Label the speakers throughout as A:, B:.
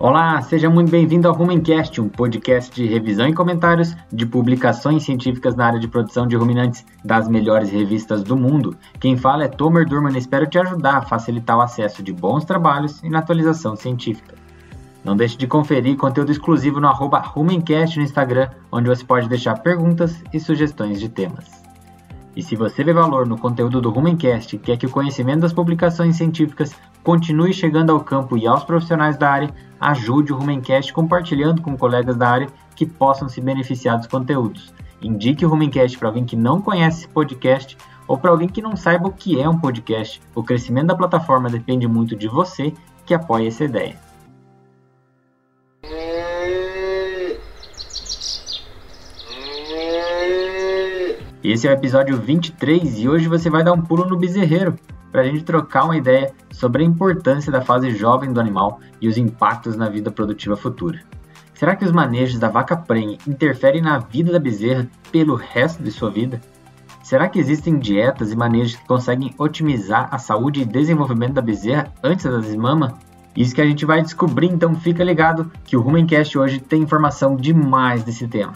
A: Olá, seja muito bem-vindo ao Rumencast, um podcast de revisão e comentários de publicações científicas na área de produção de ruminantes das melhores revistas do mundo. Quem fala é Tomer Durman e espero te ajudar a facilitar o acesso de bons trabalhos e na atualização científica. Não deixe de conferir conteúdo exclusivo no arroba Rumencast no Instagram, onde você pode deixar perguntas e sugestões de temas. E se você vê valor no conteúdo do Rumencast e quer que o conhecimento das publicações científicas continue chegando ao campo e aos profissionais da área, ajude o Rumencast compartilhando com colegas da área que possam se beneficiar dos conteúdos. Indique o Rumencast para alguém que não conhece esse podcast ou para alguém que não saiba o que é um podcast. O crescimento da plataforma depende muito de você que apoia essa ideia. Esse é o episódio 23 e hoje você vai dar um pulo no bezerreiro para a gente trocar uma ideia sobre a importância da fase jovem do animal e os impactos na vida produtiva futura. Será que os manejos da vaca prenhe interferem na vida da bezerra pelo resto de sua vida? Será que existem dietas e manejos que conseguem otimizar a saúde e desenvolvimento da bezerra antes da desmama? Isso que a gente vai descobrir, então fica ligado que o Rumencast hoje tem informação demais desse tema.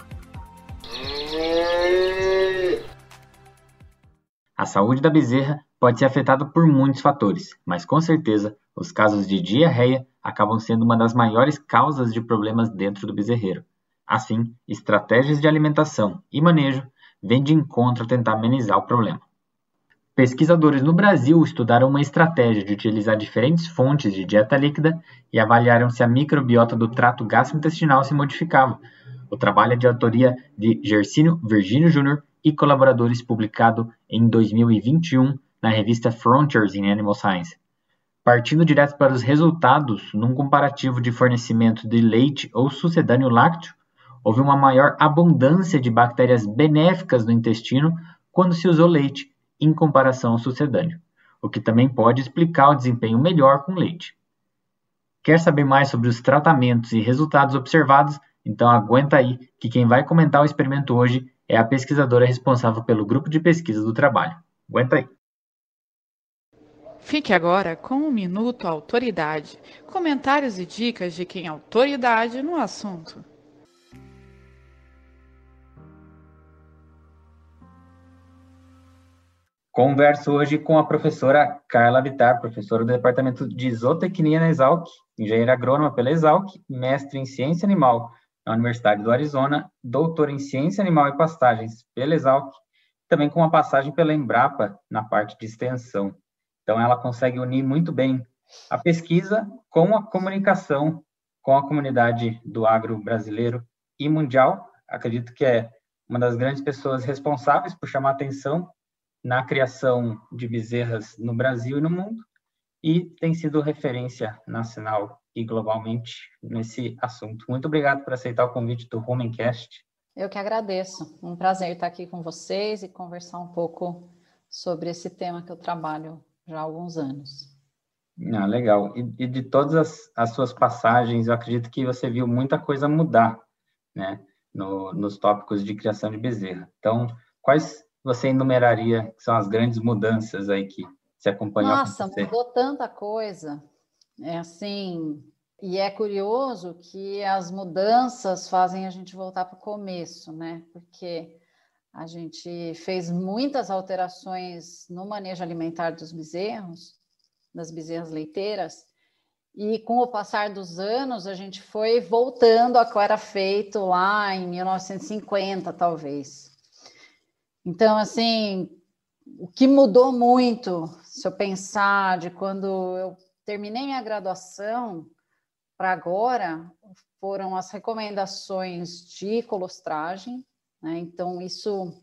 A: A saúde da bezerra pode ser afetada por muitos fatores, mas com certeza os casos de diarreia acabam sendo uma das maiores causas de problemas dentro do bezerreiro. Assim, estratégias de alimentação e manejo vêm de encontro a tentar amenizar o problema. Pesquisadores no Brasil estudaram uma estratégia de utilizar diferentes fontes de dieta líquida e avaliaram se a microbiota do trato gastrointestinal se modificava. O trabalho é de autoria de Gersínio Virgínio Júnior e colaboradores publicado em 2021 na revista Frontiers in Animal Science. Partindo direto para os resultados, num comparativo de fornecimento de leite ou sucedâneo lácteo, houve uma maior abundância de bactérias benéficas no intestino quando se usou leite em comparação ao sucedâneo, o que também pode explicar o desempenho melhor com leite. Quer saber mais sobre os tratamentos e resultados observados? Então aguenta aí que quem vai comentar o experimento hoje é a pesquisadora responsável pelo grupo de pesquisa do trabalho. Aguenta aí.
B: Fique agora com o um Minuto Autoridade. Comentários e dicas de quem é autoridade no assunto.
A: Converso hoje com a professora Carla Vitar, professora do Departamento de Zootecnia na Exalc, engenheira agrônoma pela Exalc, mestre em Ciência Animal na Universidade do Arizona, doutora em Ciência Animal e Pastagens pela Exalc, também com uma passagem pela Embrapa na parte de extensão. Então, ela consegue unir muito bem a pesquisa com a comunicação com a comunidade do agro brasileiro e mundial. Acredito que é uma das grandes pessoas responsáveis por chamar atenção na criação de bezerras no Brasil e no mundo, e tem sido referência nacional e globalmente nesse assunto. Muito obrigado por aceitar o convite do Rumencast.
C: Eu que agradeço. Um prazer estar aqui com vocês e conversar um pouco sobre esse tema que eu trabalho já há alguns anos.
A: Ah, legal. E, e de todas as, as, suas passagens, eu acredito que você viu muita coisa mudar, né, no, nos tópicos de criação de bezerra. Então, quais você enumeraria que são as grandes mudanças aí que se acompanhou?
C: Nossa, mudou tanta coisa. É assim, e é curioso que as mudanças fazem a gente voltar para o começo, né? Porque a gente fez muitas alterações no manejo alimentar dos bezerros, das bezerras leiteiras, e com o passar dos anos a gente foi voltando a que era feito lá em 1950, talvez. Então, assim, o que mudou muito, se eu pensar de quando eu terminei minha graduação para agora, foram as recomendações de colostragem, né? Então, isso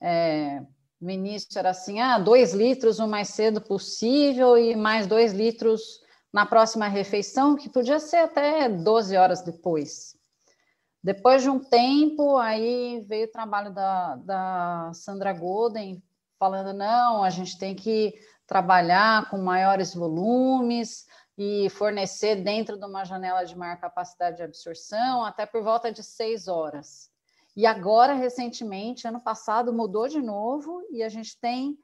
C: é, no início era assim: ah, dois litros o mais cedo possível e mais dois litros na próxima refeição, que podia ser até 12 horas depois. Depois de um tempo, aí veio o trabalho da, da Sandra Golden, falando: não, a gente tem que trabalhar com maiores volumes e fornecer dentro de uma janela de maior capacidade de absorção até por volta de seis horas. E agora, recentemente, ano passado, mudou de novo e a gente tem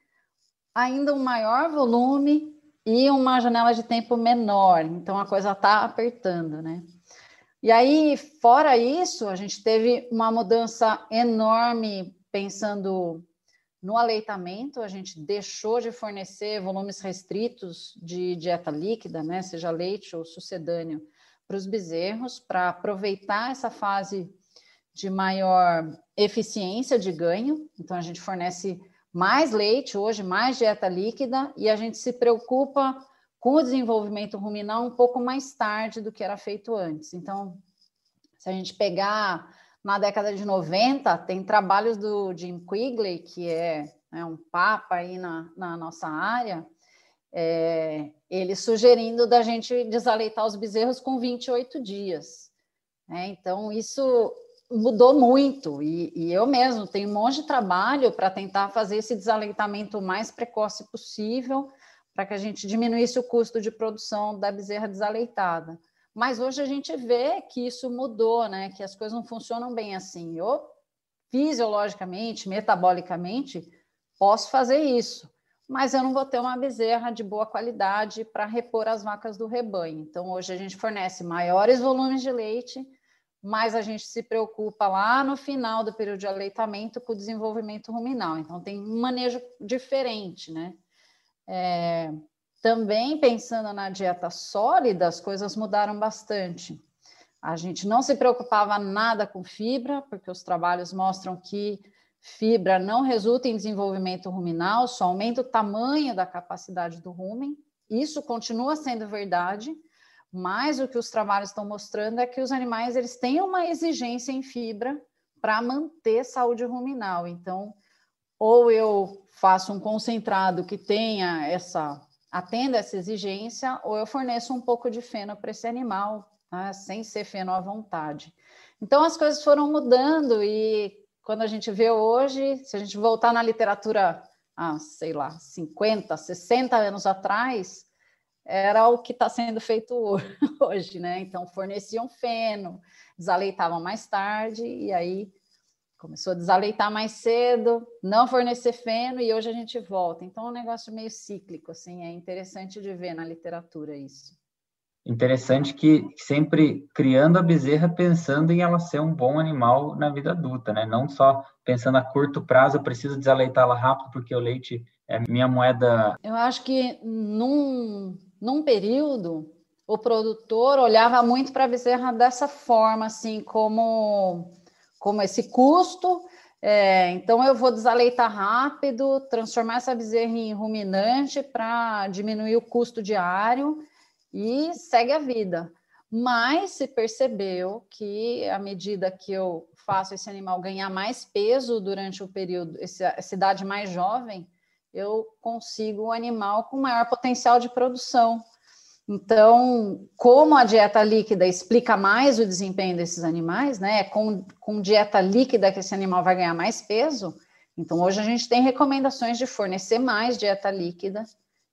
C: ainda um maior volume e uma janela de tempo menor. Então a coisa está apertando, né? E aí, fora isso, a gente teve uma mudança enorme pensando no aleitamento, a gente deixou de fornecer volumes restritos de dieta líquida, né, seja leite ou sucedâneo, para os bezerros, para aproveitar essa fase de maior eficiência de ganho. Então, a gente fornece mais leite hoje, mais dieta líquida, e a gente se preocupa com o desenvolvimento ruminal um pouco mais tarde do que era feito antes. Então, se a gente pegar na década de 90, tem trabalhos do Jim Quigley, que é, é um papa aí na, na nossa área, é, ele sugerindo da gente desaleitar os bezerros com 28 dias. É, então, isso mudou muito, e, e, eu mesmo tenho um monte de trabalho para tentar fazer esse desaleitamento o mais precoce possível, para que a gente diminuísse o custo de produção da bezerra desaleitada. Mas hoje a gente vê que isso mudou, né? Que as coisas não funcionam bem assim. Eu, fisiologicamente, metabolicamente, posso fazer isso, mas eu não vou ter uma bezerra de boa qualidade para repor as vacas do rebanho. Então, hoje a gente fornece maiores volumes de leite, mas a gente se preocupa lá no final do período de aleitamento com o desenvolvimento ruminal. Então, tem um manejo diferente, né? É, também pensando na dieta sólida, as coisas mudaram bastante. A gente não se preocupava nada com fibra, porque os trabalhos mostram que fibra não resulta em desenvolvimento ruminal, só aumenta o tamanho da capacidade do rumen. Isso continua sendo verdade, mas o que os trabalhos estão mostrando é que os animais eles têm uma exigência em fibra para manter saúde ruminal. Então, ou eu faço um concentrado que tenha essa atenda essa exigência, ou eu forneço um pouco de feno para esse animal, tá? sem ser feno à vontade. Então as coisas foram mudando e quando a gente vê hoje, se a gente voltar na literatura, ah, sei lá, 50, 60 anos atrás, era o que está sendo feito hoje, né? Então forneciam feno, desaleitavam mais tarde e aí começou a desaleitar mais cedo, não fornecer feno e hoje a gente volta. Então é um negócio meio cíclico, assim, é interessante de ver na literatura isso.
A: Interessante que sempre criando a bezerra pensando em ela ser um bom animal na vida adulta, né? Não só pensando a curto prazo, eu preciso desaleitá-la rápido porque o leite é minha moeda.
C: Eu acho que num, num período o produtor olhava muito para a bezerra dessa forma, assim, como como esse custo. É, então, eu vou desaleitar rápido, transformar essa bezerra em ruminante para diminuir o custo diário e segue a vida. Mas se percebeu que, à medida que eu faço esse animal ganhar mais peso durante o período, essa idade mais jovem, eu consigo um animal com maior potencial de produção. Então, como a dieta líquida explica mais o desempenho desses animais, né? É com, com dieta líquida que esse animal vai ganhar mais peso. Então, hoje a gente tem recomendações de fornecer mais dieta líquida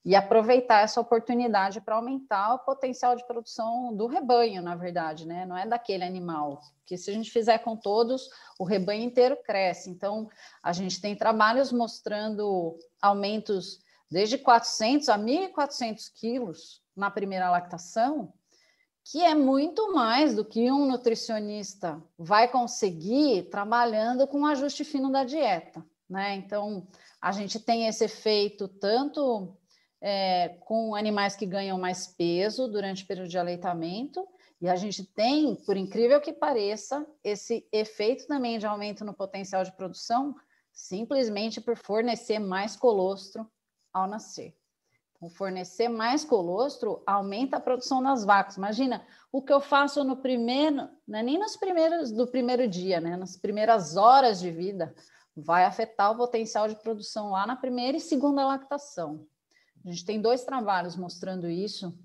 C: e aproveitar essa oportunidade para aumentar o potencial de produção do rebanho, na verdade, né? Não é daquele animal. Porque se a gente fizer com todos, o rebanho inteiro cresce. Então, a gente tem trabalhos mostrando aumentos desde 400 a 1.400 quilos na primeira lactação, que é muito mais do que um nutricionista vai conseguir trabalhando com o ajuste fino da dieta, né? Então, a gente tem esse efeito tanto é, com animais que ganham mais peso durante o período de aleitamento, e a gente tem, por incrível que pareça, esse efeito também de aumento no potencial de produção, simplesmente por fornecer mais colostro ao nascer. Fornecer mais colostro aumenta a produção das vacas. Imagina o que eu faço no primeiro, não é nem nos primeiros do primeiro dia, né? Nas primeiras horas de vida, vai afetar o potencial de produção lá na primeira e segunda lactação. A gente tem dois trabalhos mostrando isso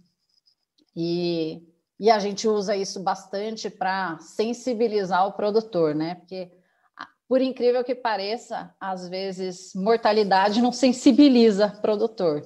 C: e, e a gente usa isso bastante para sensibilizar o produtor, né? Porque por incrível que pareça, às vezes mortalidade não sensibiliza o produtor.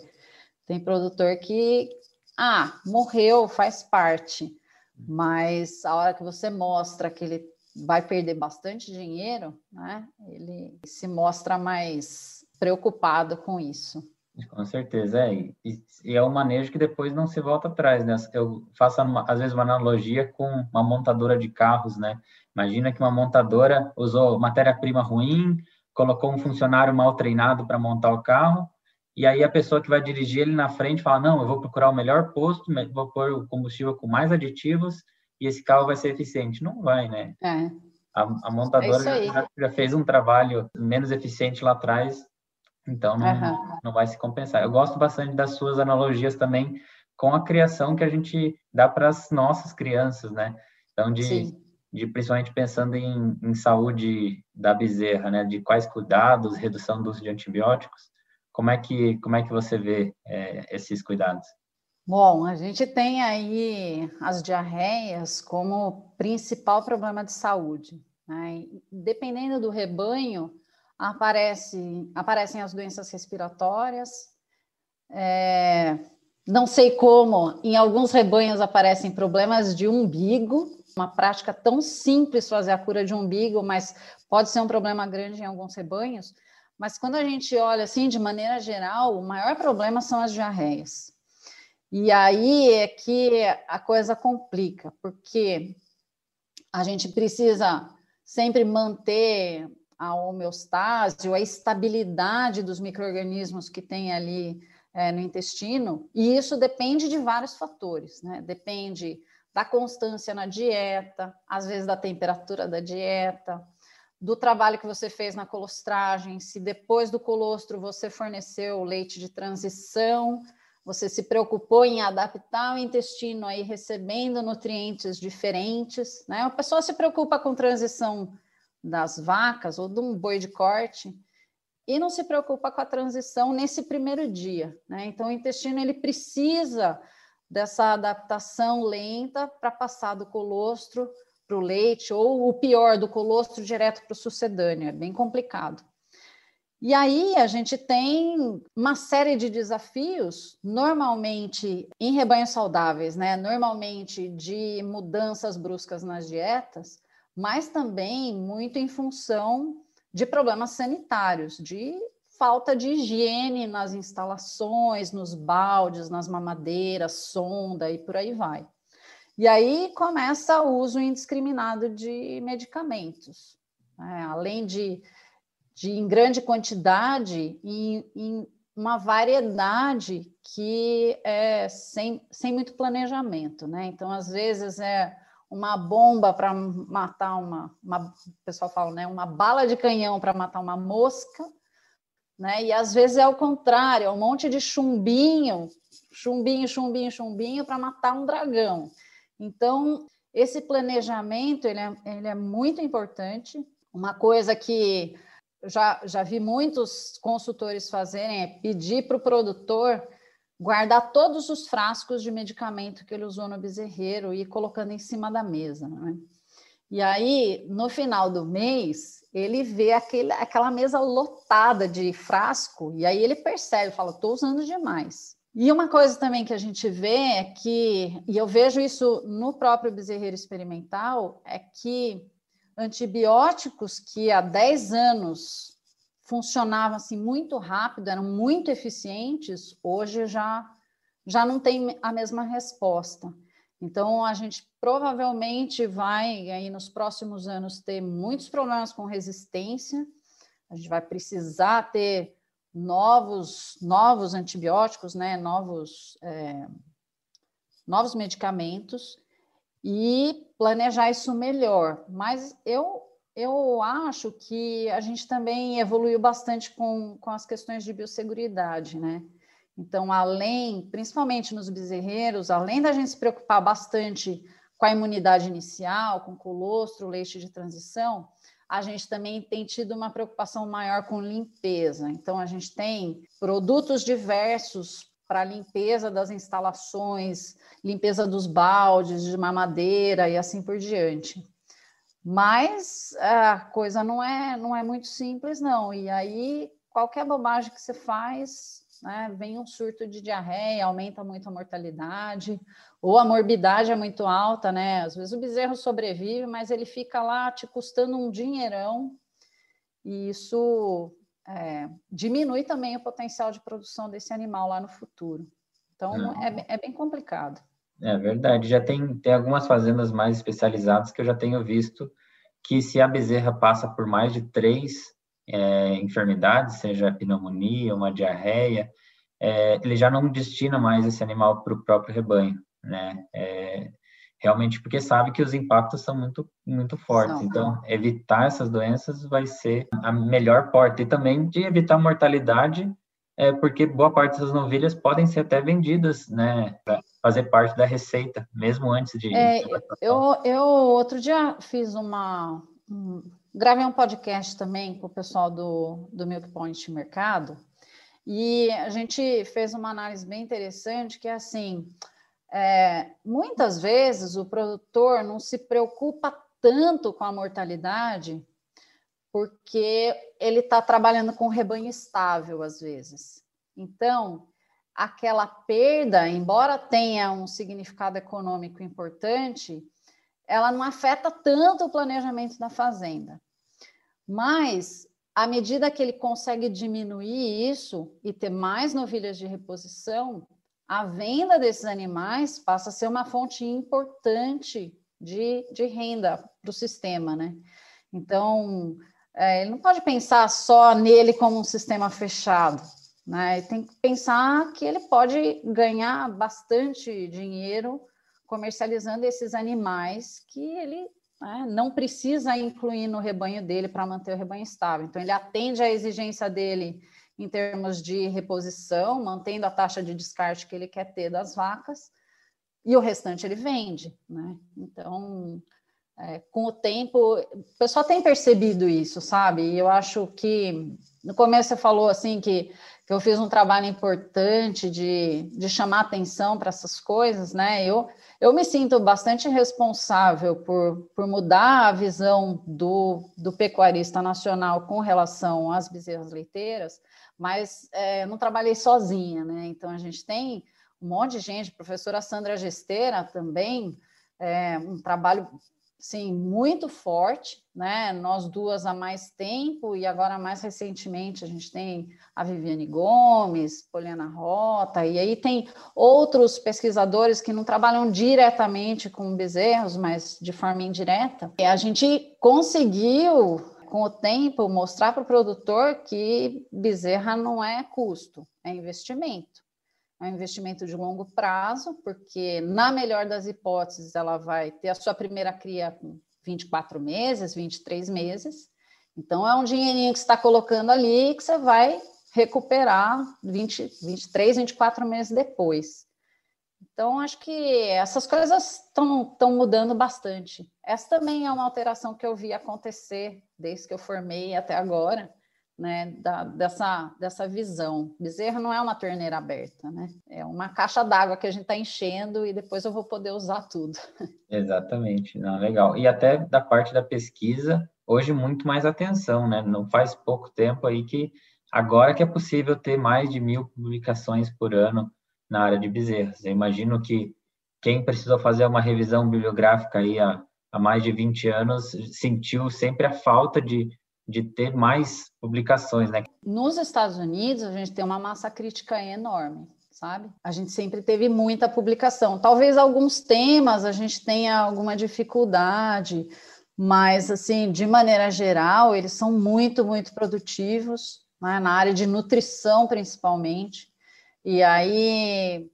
C: Tem produtor que, ah, morreu, faz parte. Mas a hora que você mostra que ele vai perder bastante dinheiro, né? Ele se mostra mais preocupado com isso.
A: Com certeza, é. E, e, é um manejo que depois não se volta atrás, né? Eu faço, uma, às vezes, uma analogia com uma montadora de carros, né? Imagina que uma montadora usou matéria-prima ruim, colocou um funcionário mal treinado para montar o carro, e aí a pessoa que vai dirigir ele na frente fala, não, eu vou procurar o melhor posto, vou pôr o combustível com mais aditivos, e esse carro vai ser eficiente. Não vai, né?
C: É.
A: A, a montadora é já, já, fez um trabalho menos eficiente lá atrás, então não, uhum. não vai se compensar. Eu gosto bastante das suas analogias também com a criação que a gente dá para as nossas crianças, né? Então, de, de principalmente pensando em, em saúde da bezerra, né? De quais cuidados, redução do uso de antibióticos. Como é que, como é que você vê é, esses cuidados?
C: Bom, a gente tem aí as diarreias como principal problema de saúde. Né? Dependendo do rebanho, aparece, aparecem as doenças respiratórias. É, não sei como, em alguns rebanhos aparecem problemas de umbigo, uma prática tão simples fazer a cura de umbigo, mas pode ser um problema grande em alguns rebanhos. Mas quando a gente olha assim, de maneira geral, o maior problema são as diarreias. E aí é que a coisa complica, porque a gente precisa sempre manter a homeostase ou a estabilidade dos micro-organismos que tem ali é, no intestino, e isso depende de vários fatores, né? Depende da constância na dieta, às vezes da temperatura da dieta, do trabalho que você fez na colostragem, se depois do colostro você forneceu leite de transição, você se preocupou em adaptar o intestino aí recebendo nutrientes diferentes, né? A pessoa se preocupa com transição das vacas ou de um boi de corte e não se preocupa com a transição nesse primeiro dia, né? Então o intestino ele precisa dessa adaptação lenta para passar do colostro para o leite ou o pior do colostro direto para o sucedâneo, é bem complicado. E aí a gente tem uma série de desafios, normalmente em rebanhos saudáveis, né? Normalmente de mudanças bruscas nas dietas, mas também muito em função de problemas sanitários, de falta de higiene nas instalações, nos baldes, nas mamadeiras, sonda e por aí vai. E aí começa o uso indiscriminado de medicamentos. Né? Além de de em grande quantidade e em uma variedade que é sem, sem muito planejamento, né? Então, às vezes é uma bomba para matar uma, uma, o pessoal fala, né? Uma bala de canhão para matar uma mosca, né? E às vezes é o contrário, é um monte de chumbinho, chumbinho, chumbinho, chumbinho para matar um dragão. Então, esse planejamento ele é, ele é muito importante. Uma coisa que já, já vi muitos consultores fazerem é pedir para o produtor guardar todos os frascos de medicamento que ele usou no bezerreiro e ir colocando em cima da mesa. Né? E aí, no final do mês, ele vê aquele, aquela mesa lotada de frasco, e aí ele percebe, fala, estou usando demais. E uma coisa também que a gente vê é que, e eu vejo isso no próprio bezerreiro experimental, é que antibióticos que há 10 anos funcionavam assim muito rápido, eram muito eficientes, hoje já já não tem a mesma resposta. Então a gente provavelmente vai aí nos próximos anos ter muitos problemas com resistência. A gente vai precisar ter novos novos antibióticos, né? Novos é, novos medicamentos e planejar isso melhor. Mas eu, eu acho que a gente também evoluiu bastante com, com as questões de biosseguridade, né? Então, além, principalmente nos bezerreiros, além da gente se preocupar bastante com a imunidade inicial, com colostro, leite de transição, a gente também tem tido uma preocupação maior com limpeza. Então, a gente tem produtos diversos para limpeza das instalações, limpeza dos baldes de mamadeira e assim por diante. Mas a coisa não é, não é muito simples, não. E aí, qualquer bobagem que você faz né, vem um surto de diarreia, aumenta muito a mortalidade, ou a morbidade é muito alta, né? Às vezes o bezerro sobrevive, mas ele fica lá te custando um dinheirão, e isso é, diminui também o potencial de produção desse animal lá no futuro. Então, é, é, bem complicado.
A: É verdade. Já tem, tem algumas fazendas mais especializadas que eu já tenho visto que se a bezerra passa por mais de três é, enfermidades, seja pneumonia, uma diarreia, é, ele já não destina mais esse animal para o próprio rebanho, né? É, realmente porque sabe que os impactos são muito, muito fortes. Então, evitar essas doenças vai ser a melhor porta. E também de evitar mortalidade, é, porque boa parte dessas novilhas podem ser até vendidas, né? Fazer parte da receita, mesmo antes de.
C: É, eu, eu outro dia fiz uma. Um, gravei um podcast também com o pessoal do, do Milk Point Mercado. E a gente fez uma análise bem interessante, que é assim, é, muitas vezes o produtor não se preocupa tanto com a mortalidade porque ele está trabalhando com rebanho estável às vezes. Então, aquela perda, embora tenha um significado econômico importante, ela não afeta tanto o planejamento da fazenda. Mas, à medida que ele consegue diminuir isso e ter mais novilhas de reposição, a venda desses animais passa a ser uma fonte importante de, de renda para o sistema, né? Então, é, ele não pode pensar só nele como um sistema fechado, né? Ele tem que pensar que ele pode ganhar bastante dinheiro comercializando esses animais que ele né, não precisa incluir no rebanho dele para manter o rebanho estável. Então, ele atende à exigência dele em termos de reposição, mantendo a taxa de descarte que ele quer ter das vacas, e o restante ele vende, né? Então, é, com o tempo, o pessoal tem percebido isso, sabe? E eu acho que no começo você falou assim que, que eu fiz um trabalho importante de, de chamar atenção para essas coisas, né? Eu, eu me sinto bastante responsável por, por mudar a visão do, do pecuarista nacional com relação às bezerras leiteiras, mas é, não trabalhei sozinha, né? Então a gente tem um monte de gente, professora Sandra Gesteira também, é, um trabalho sim muito forte, né? Nós duas há mais tempo e agora mais recentemente a gente tem a Viviane Gomes, Poliana Rota, e aí tem outros pesquisadores que não trabalham diretamente com bezerros, mas de forma indireta. E a gente conseguiu com o tempo, mostrar para o produtor que bezerra não é custo, é investimento. É um investimento de longo prazo, porque, na melhor das hipóteses, ela vai ter a sua primeira cria com 24 meses, 23 meses. Então, é um dinheirinho que você está colocando ali que você vai recuperar 20, 23, 24 meses depois. Então, acho que essas coisas estão mudando bastante. Essa também é uma alteração que eu vi acontecer desde que eu formei até agora, né, da, dessa, dessa visão. Bezerro não é uma torneira aberta, né? É uma caixa d'água que a gente está enchendo e depois eu vou poder usar tudo.
A: Exatamente, não, legal. E até da parte da pesquisa, hoje muito mais atenção, né? Não faz pouco tempo aí que agora que é possível ter mais de mil publicações por ano na área de bezerras. Eu imagino que quem precisou fazer uma revisão bibliográfica aí há, há mais de 20 anos sentiu sempre a falta de, de ter mais publicações, né?
C: Nos Estados Unidos, a gente tem uma massa crítica enorme, sabe? A gente sempre teve muita publicação. Talvez alguns temas a gente tenha alguma dificuldade, mas, assim, de maneira geral, eles são muito, muito produtivos, né? na área de nutrição, principalmente. E aí,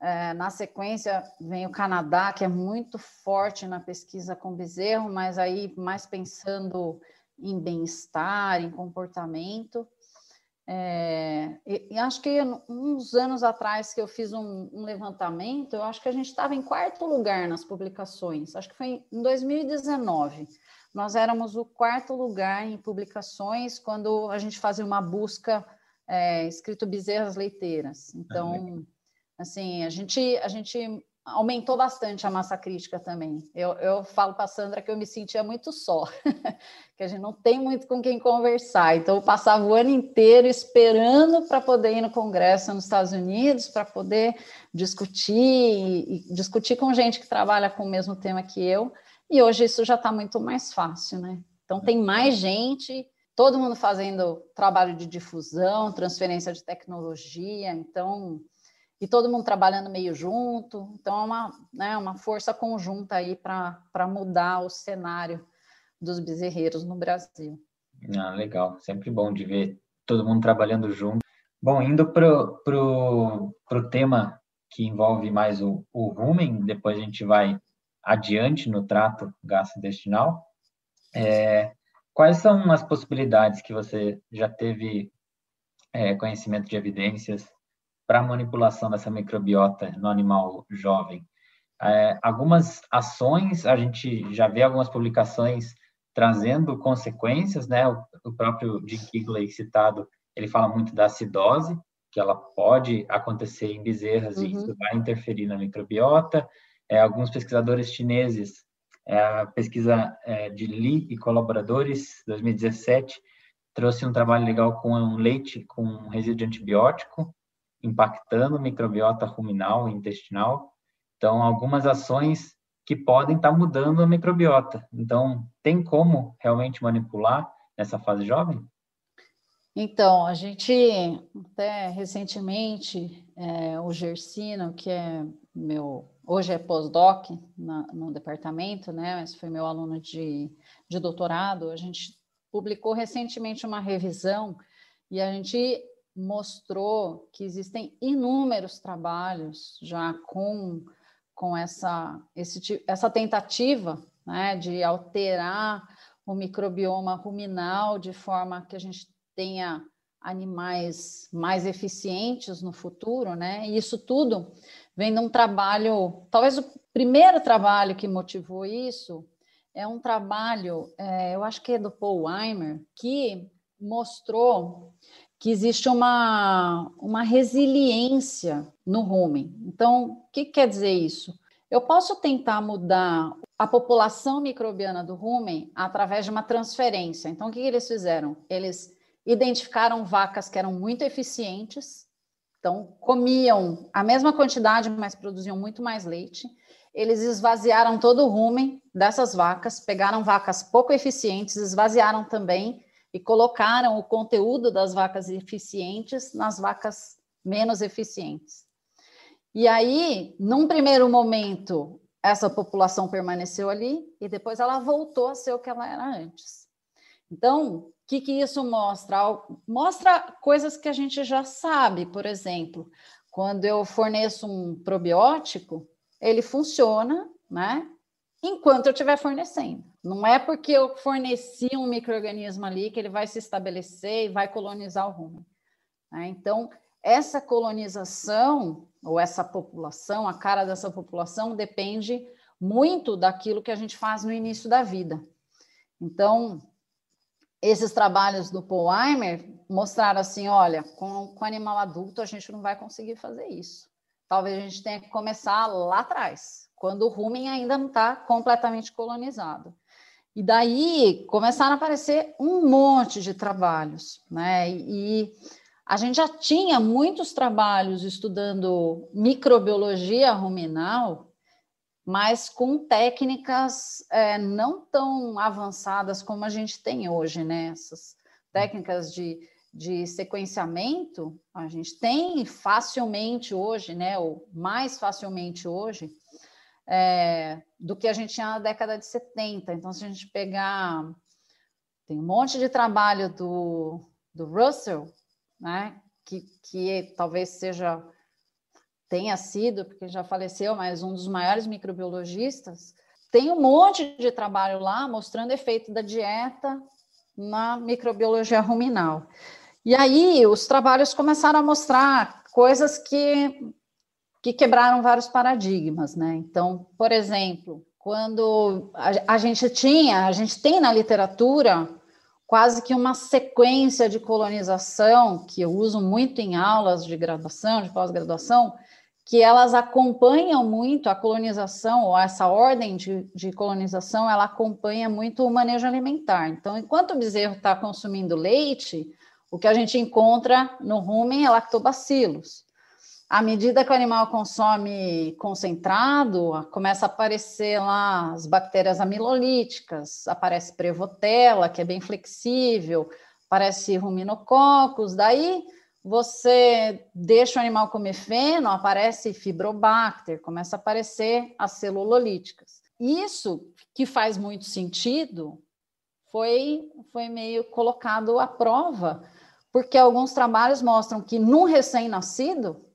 C: é, na sequência, vem o Canadá, que é muito forte na pesquisa com bezerro, mas aí mais pensando em bem-estar, em comportamento. É, e, e, acho que uns anos atrás que eu fiz um, um levantamento, eu acho que a gente estava em quarto lugar nas publicações, acho que foi em 2019. Nós éramos o quarto lugar em publicações quando a gente fazia uma busca é, escrito bezerras leiteiras. Então, assim, a gente, a gente aumentou bastante a massa crítica também. Eu, eu falo para a Sandra que eu me sentia muito só, que a gente não tem muito com quem conversar. Então, eu passava o ano inteiro esperando para poder ir no congresso nos Estados Unidos, para poder discutir, e, discutir com gente que trabalha com o mesmo tema que eu. E hoje isso já está muito mais fácil, né? Então, tem mais gente todo mundo fazendo trabalho de difusão, transferência de tecnologia, então, e todo mundo trabalhando meio junto, então é uma, né, uma força conjunta aí para mudar o cenário dos bezerreiros no Brasil.
A: Ah, legal, sempre bom de ver todo mundo trabalhando junto. Bom, indo para pro tema que envolve mais o, o rumen, depois a gente vai adiante no trato gastrointestinal. É, Quais são as possibilidades que você já teve é, conhecimento de evidências para manipulação dessa microbiota no animal jovem? É, algumas ações, a gente já vê algumas publicações trazendo consequências, né? O, o próprio Jim Kigley citado, ele fala muito da acidose, que ela pode acontecer em bezerras uhum. e isso vai interferir na microbiota. É, alguns pesquisadores chineses é a pesquisa é, de Li e colaboradores, 2017, trouxe um trabalho legal com um leite com resíduo de antibiótico, impactando microbiota ruminal e intestinal. Então, algumas ações que podem estar mudando a microbiota. Então, tem como realmente manipular nessa fase jovem?
C: Então, a gente até recentemente, é, o Gersino, que é meu hoje é pós-doc no departamento, né? Mas foi meu aluno de, de doutorado. A gente publicou recentemente uma revisão e a gente mostrou que existem inúmeros trabalhos já com, com essa, esse, essa tentativa né, de alterar o microbioma ruminal de forma que a gente tenha animais mais eficientes no futuro, né? E isso tudo vem de um trabalho, talvez o primeiro trabalho que motivou isso é um trabalho, é, eu acho que é do Paul Weimer, que mostrou que existe uma, uma resiliência no rumen. Então, o que quer dizer isso? Eu posso tentar mudar a população microbiana do rumen através de uma transferência. Então, o que eles fizeram? Eles identificaram vacas que eram muito eficientes então, comiam a mesma quantidade, mas produziam muito mais leite. Eles esvaziaram todo o rumen dessas vacas, pegaram vacas pouco eficientes, esvaziaram também e colocaram o conteúdo das vacas eficientes nas vacas menos eficientes. E aí, num primeiro momento, essa população permaneceu ali e depois ela voltou a ser o que ela era antes. Então, que, que isso mostra? Mostra coisas que a gente já sabe, por exemplo, quando eu forneço um probiótico, ele funciona, né? Enquanto eu estiver fornecendo. Não é porque eu forneci um microorganismo ali que ele vai se estabelecer e vai colonizar o rumen. Né? Então, essa colonização ou essa população, a cara dessa população depende muito daquilo que a gente faz no início da vida. Então, esses trabalhos do Paul Weimer mostraram assim, olha, com, com animal adulto a gente não vai conseguir fazer isso. Talvez a gente tenha que começar lá atrás, quando o rumen ainda não está completamente colonizado. E daí começaram a aparecer um monte de trabalhos, né? E a gente já tinha muitos trabalhos estudando microbiologia ruminal mas com técnicas é, não tão avançadas como a gente tem hoje, né? Essas técnicas de, de sequenciamento, a gente tem facilmente hoje, né? Ou mais facilmente hoje, é, do que a gente tinha na década de 70. Então, se a gente pegar. Tem um monte de trabalho do, do Russell, né? Que, que talvez seja tenha sido, porque já faleceu, mas um dos maiores microbiologistas, tem um monte de trabalho lá mostrando efeito da dieta na microbiologia ruminal. E aí os trabalhos começaram a mostrar coisas que, que quebraram vários paradigmas, né? Então, por exemplo, quando a, a gente tinha, a gente tem na literatura quase que uma sequência de colonização que eu uso muito em aulas de graduação, de pós-graduação, que elas acompanham muito a colonização, ou essa ordem de, de colonização, ela acompanha muito o manejo alimentar. Então, enquanto o bezerro está consumindo leite, o que a gente encontra no rumen é lactobacilos. À medida que o animal consome concentrado, começa a aparecer lá as bactérias amilolíticas, aparece prevotella, que é bem flexível, aparece ruminococos, daí você deixa o animal comer feno, aparece fibrobacter, começa a aparecer as celulolíticas. Isso que faz muito sentido foi, foi meio colocado à prova, porque alguns trabalhos mostram que num recém-nascido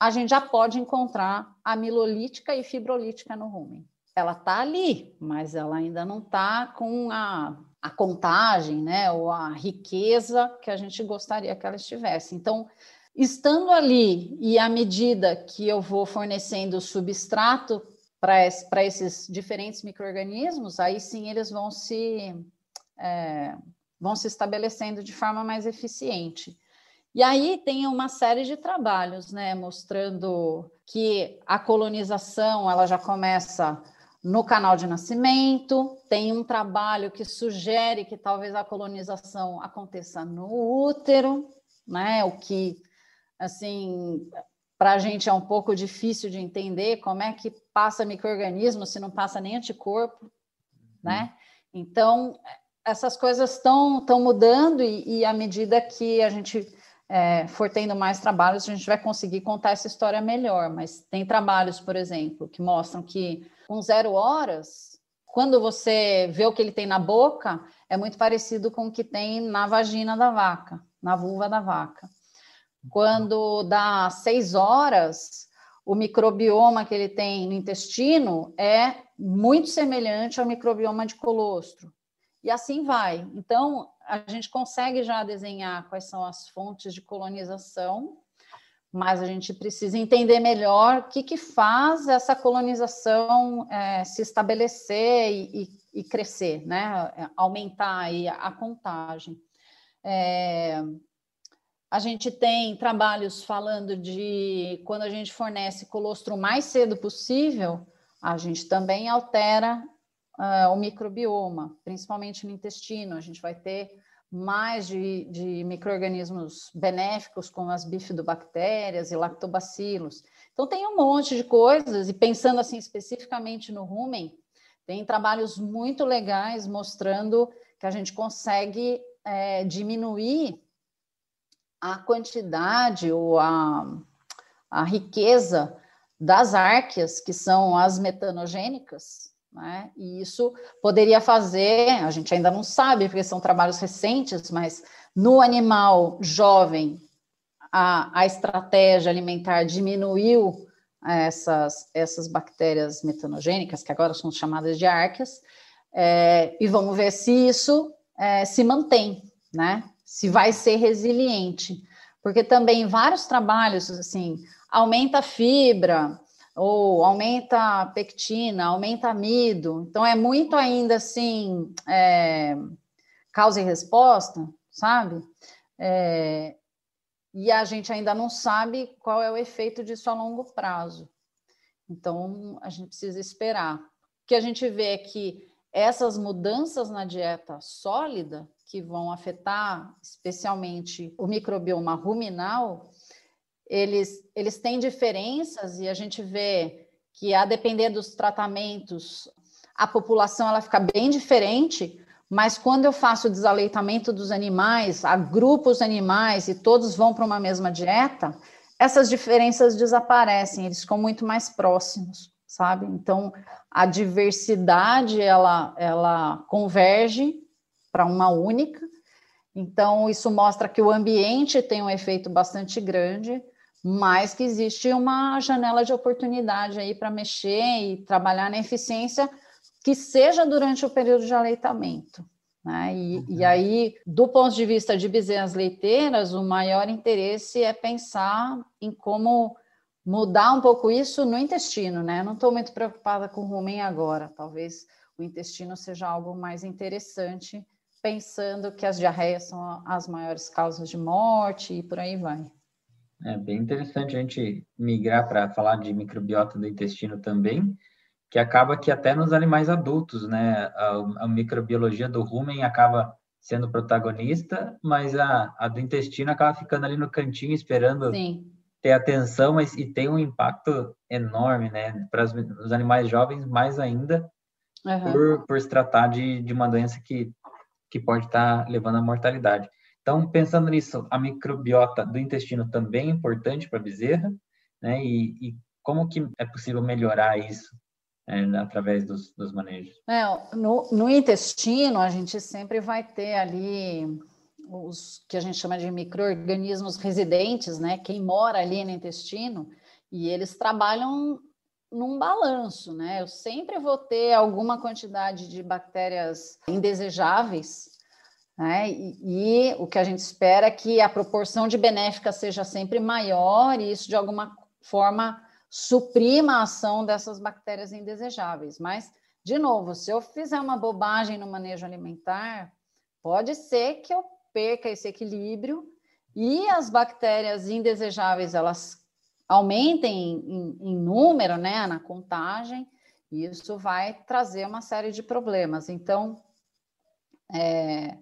C: a gente já pode encontrar amilolítica e fibrolítica no rumen. Ela está ali, mas ela ainda não está com a a contagem, né, ou a riqueza que a gente gostaria que ela estivesse. Então, estando ali e à medida que eu vou fornecendo substrato para esses diferentes microrganismos, aí sim eles vão se é, vão se estabelecendo de forma mais eficiente. E aí tem uma série de trabalhos, né, mostrando que a colonização ela já começa no canal de nascimento, tem um trabalho que sugere que talvez a colonização aconteça no útero, né? O que, assim, para a gente é um pouco difícil de entender como é que passa microorganismo se não passa nem anticorpo, né? Então, essas coisas estão mudando e, e à medida que a gente é, for tendo mais trabalhos, a gente vai conseguir contar essa história melhor. Mas tem trabalhos, por exemplo, que mostram que com zero horas, quando você vê o que ele tem na boca, é muito parecido com o que tem na vagina da vaca, na vulva da vaca. Quando dá seis horas, o microbioma que ele tem no intestino é muito semelhante ao microbioma de colostro. E assim vai. Então, a gente consegue já desenhar quais são as fontes de colonização mas a gente precisa entender melhor o que, que faz essa colonização é, se estabelecer e, e, e, crescer, né? Aumentar aí a, a contagem. É, a gente tem trabalhos falando de quando a gente fornece colostro o mais cedo possível, a gente também altera uh, o microbioma, principalmente no intestino. A gente vai ter mais de, de micro-organismos benéficos, como as bifidobactérias e lactobacilos. Então, tem um monte de coisas, e pensando assim especificamente no rumen, tem trabalhos muito legais mostrando que a gente consegue é, diminuir a quantidade ou a, a riqueza das árqueas, que são as metanogênicas, né? E isso poderia fazer, a gente ainda não sabe, porque são trabalhos recentes, mas no animal jovem, a, a estratégia alimentar diminuiu essas, essas bactérias metanogênicas, que agora são chamadas de árqueas, é, e vamos ver se isso é, se mantém, né? Se vai ser resiliente. Porque também vários trabalhos, assim, aumenta a fibra, ou aumenta a pectina, aumenta amido. Então, é muito ainda assim, é, causa e resposta, sabe? É, e a gente ainda não sabe qual é o efeito disso a longo prazo. Então, a gente precisa esperar. O que a gente vê é que essas mudanças na dieta sólida, que vão afetar especialmente o microbioma ruminal, eles, eles têm diferenças e a gente vê que, a depender dos tratamentos, a população ela fica bem diferente, mas quando eu faço o desaleitamento dos animais, agrupo os animais e todos vão para uma mesma dieta, essas diferenças desaparecem, eles ficam muito mais próximos, sabe? Então, a diversidade, ela, ela converge para uma única, então, isso mostra que o ambiente tem um efeito bastante grande, mas que existe uma janela de oportunidade aí para mexer e trabalhar na eficiência que seja durante o período de aleitamento. Né? E, uhum. e aí, do ponto de vista de bezerras leiteiras, o maior interesse é pensar em como mudar um pouco isso no intestino, né? não estou muito preocupada com o rumen agora, talvez o intestino seja algo mais interessante, pensando que as diarreias são as maiores causas de morte e por aí vai.
A: É bem interessante a gente migrar para falar de microbiota do intestino também, que acaba que até nos animais adultos, né, a, a microbiologia do rumen acaba sendo protagonista, mas a, a do intestino acaba ficando ali no cantinho esperando Sim. ter atenção, mas e tem um impacto enorme, né, para os animais jovens mais ainda, uhum. por, por se tratar de, de uma doença que, que pode estar tá levando à mortalidade. Então, pensando nisso, a microbiota do intestino também é importante para a bezerra, né, e, e como que é possível melhorar isso é, através dos, dos manejos?
C: É, no, no, intestino, a gente sempre vai ter ali os que a gente chama de micro-organismos residentes, né? Quem mora ali no intestino, e eles trabalham num balanço, né? Eu sempre vou ter alguma quantidade de bactérias indesejáveis, né? E, e, o que a gente espera é que a proporção de benéficas seja sempre maior e isso de alguma forma suprima a ação dessas bactérias indesejáveis. Mas, de novo, se eu fizer uma bobagem no manejo alimentar, pode ser que eu perca esse equilíbrio e as bactérias indesejáveis elas aumentem em, em número, né, na contagem, e isso vai trazer uma série de problemas. Então, é,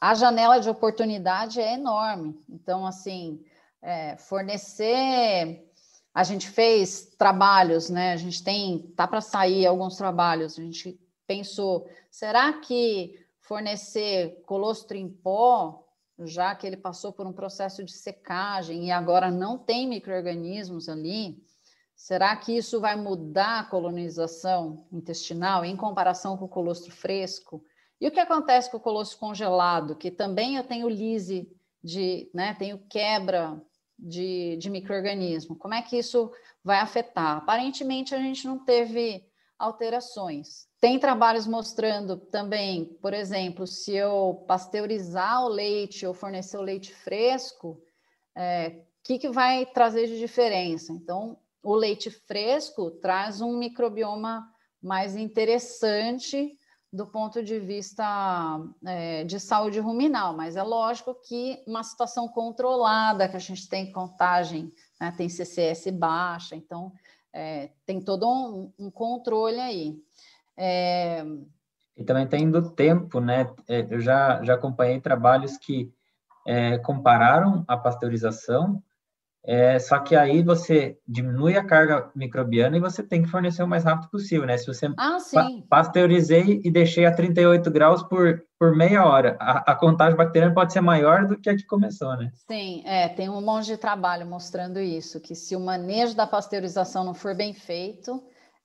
C: a, janela de oportunidade é enorme. Então, assim, é, fornecer a gente fez trabalhos, né? A gente tem, tá para sair alguns trabalhos. A gente pensou, será que fornecer colostro em pó, já que ele passou por um processo de secagem e agora não tem micro-organismos ali, será que isso vai mudar a colonização intestinal em comparação com o colostro fresco? E o que acontece com o colostro congelado, que também eu tenho lise de, né, tenho quebra de, de microorganismo. Como é que isso vai afetar? Aparentemente, a gente não teve alterações. Tem trabalhos mostrando também, por exemplo, se eu pasteurizar o leite ou fornecer o leite fresco, o é, que, que vai trazer de diferença? Então, o leite fresco traz um microbioma mais interessante do ponto de vista é, de saúde ruminal, mas é lógico que uma situação controlada, que a gente tem contagem, né, tem CCS baixa, então é, tem todo um, um controle aí. É...
A: E também tem do tempo, né? É, eu já, já acompanhei trabalhos que é, compararam a pasteurização é, só que aí você diminui a carga microbiana e você tem que fornecer o mais rápido possível, né? Se você
C: ah, pa
A: pasteurizei e deixei a 38 graus por, por meia hora, a, a, contagem bacteriana pode ser maior do que a que começou, né?
C: Sim, é, tem um monte de trabalho mostrando isso, que se o manejo da pasteurização não for bem feito,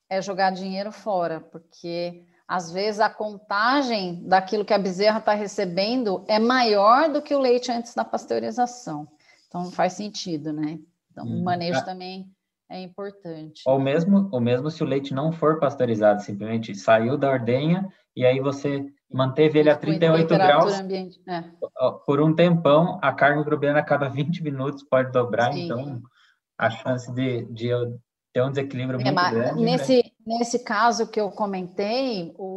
C: é jogar dinheiro fora, porque às vezes a contagem daquilo que a bezerra está recebendo é maior do que o leite antes da pasteurização. Então faz sentido, né? Então o manejo ah. também é importante.
A: Ou mesmo, ou mesmo se o leite não for pasteurizado, simplesmente saiu da ordenha e aí você manteve ele a 38 graus é. por um tempão, a carga microbiana a cada 20 minutos pode dobrar, Sim. então a chance de, de ter um desequilíbrio é, muito grande.
C: Né? Nesse, né? nesse caso que eu comentei, o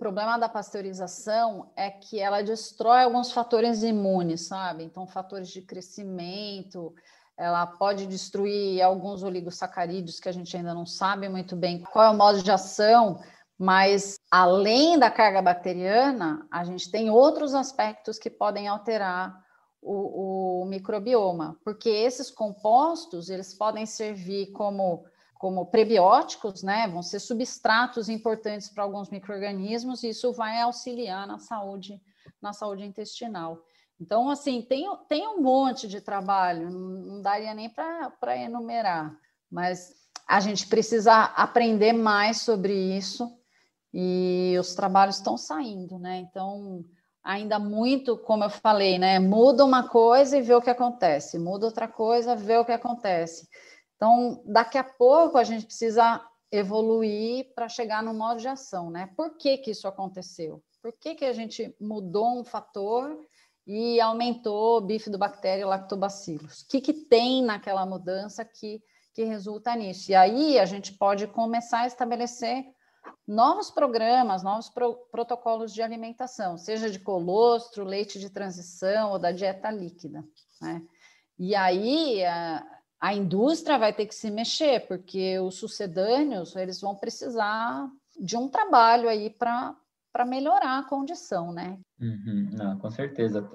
C: problema da pasteurização é que ela destrói alguns fatores imunes, sabe? Então, fatores de crescimento, ela pode destruir alguns oligosacarídeos que a gente ainda não sabe muito bem qual é o modo de ação, mas além da carga bacteriana, a gente tem outros aspectos que podem alterar o, o microbioma, porque esses compostos eles podem servir como como prebióticos, né, vão ser substratos importantes para alguns microrganismos e isso vai auxiliar na saúde na saúde intestinal. Então, assim, tem, tem um monte de trabalho, não daria nem para enumerar, mas a gente precisa aprender mais sobre isso e os trabalhos estão saindo, né? Então, ainda muito, como eu falei, né? Muda uma coisa e vê o que acontece, muda outra coisa, vê o que acontece. Então, daqui a pouco a gente precisa evoluir para chegar no modo de ação, né? Por que, que isso aconteceu? Por que, que a gente mudou um fator e aumentou o bifidobactéria e lactobacillus? O que, que tem naquela mudança que, que resulta nisso? E aí a gente pode começar a estabelecer novos programas, novos pro, protocolos de alimentação, seja de colostro, leite de transição ou da dieta líquida. Né? E aí a indústria vai ter que se mexer, porque os sucedâneos eles vão precisar de um trabalho aí para para melhorar a condição, né?
A: Uhum, não, com certeza.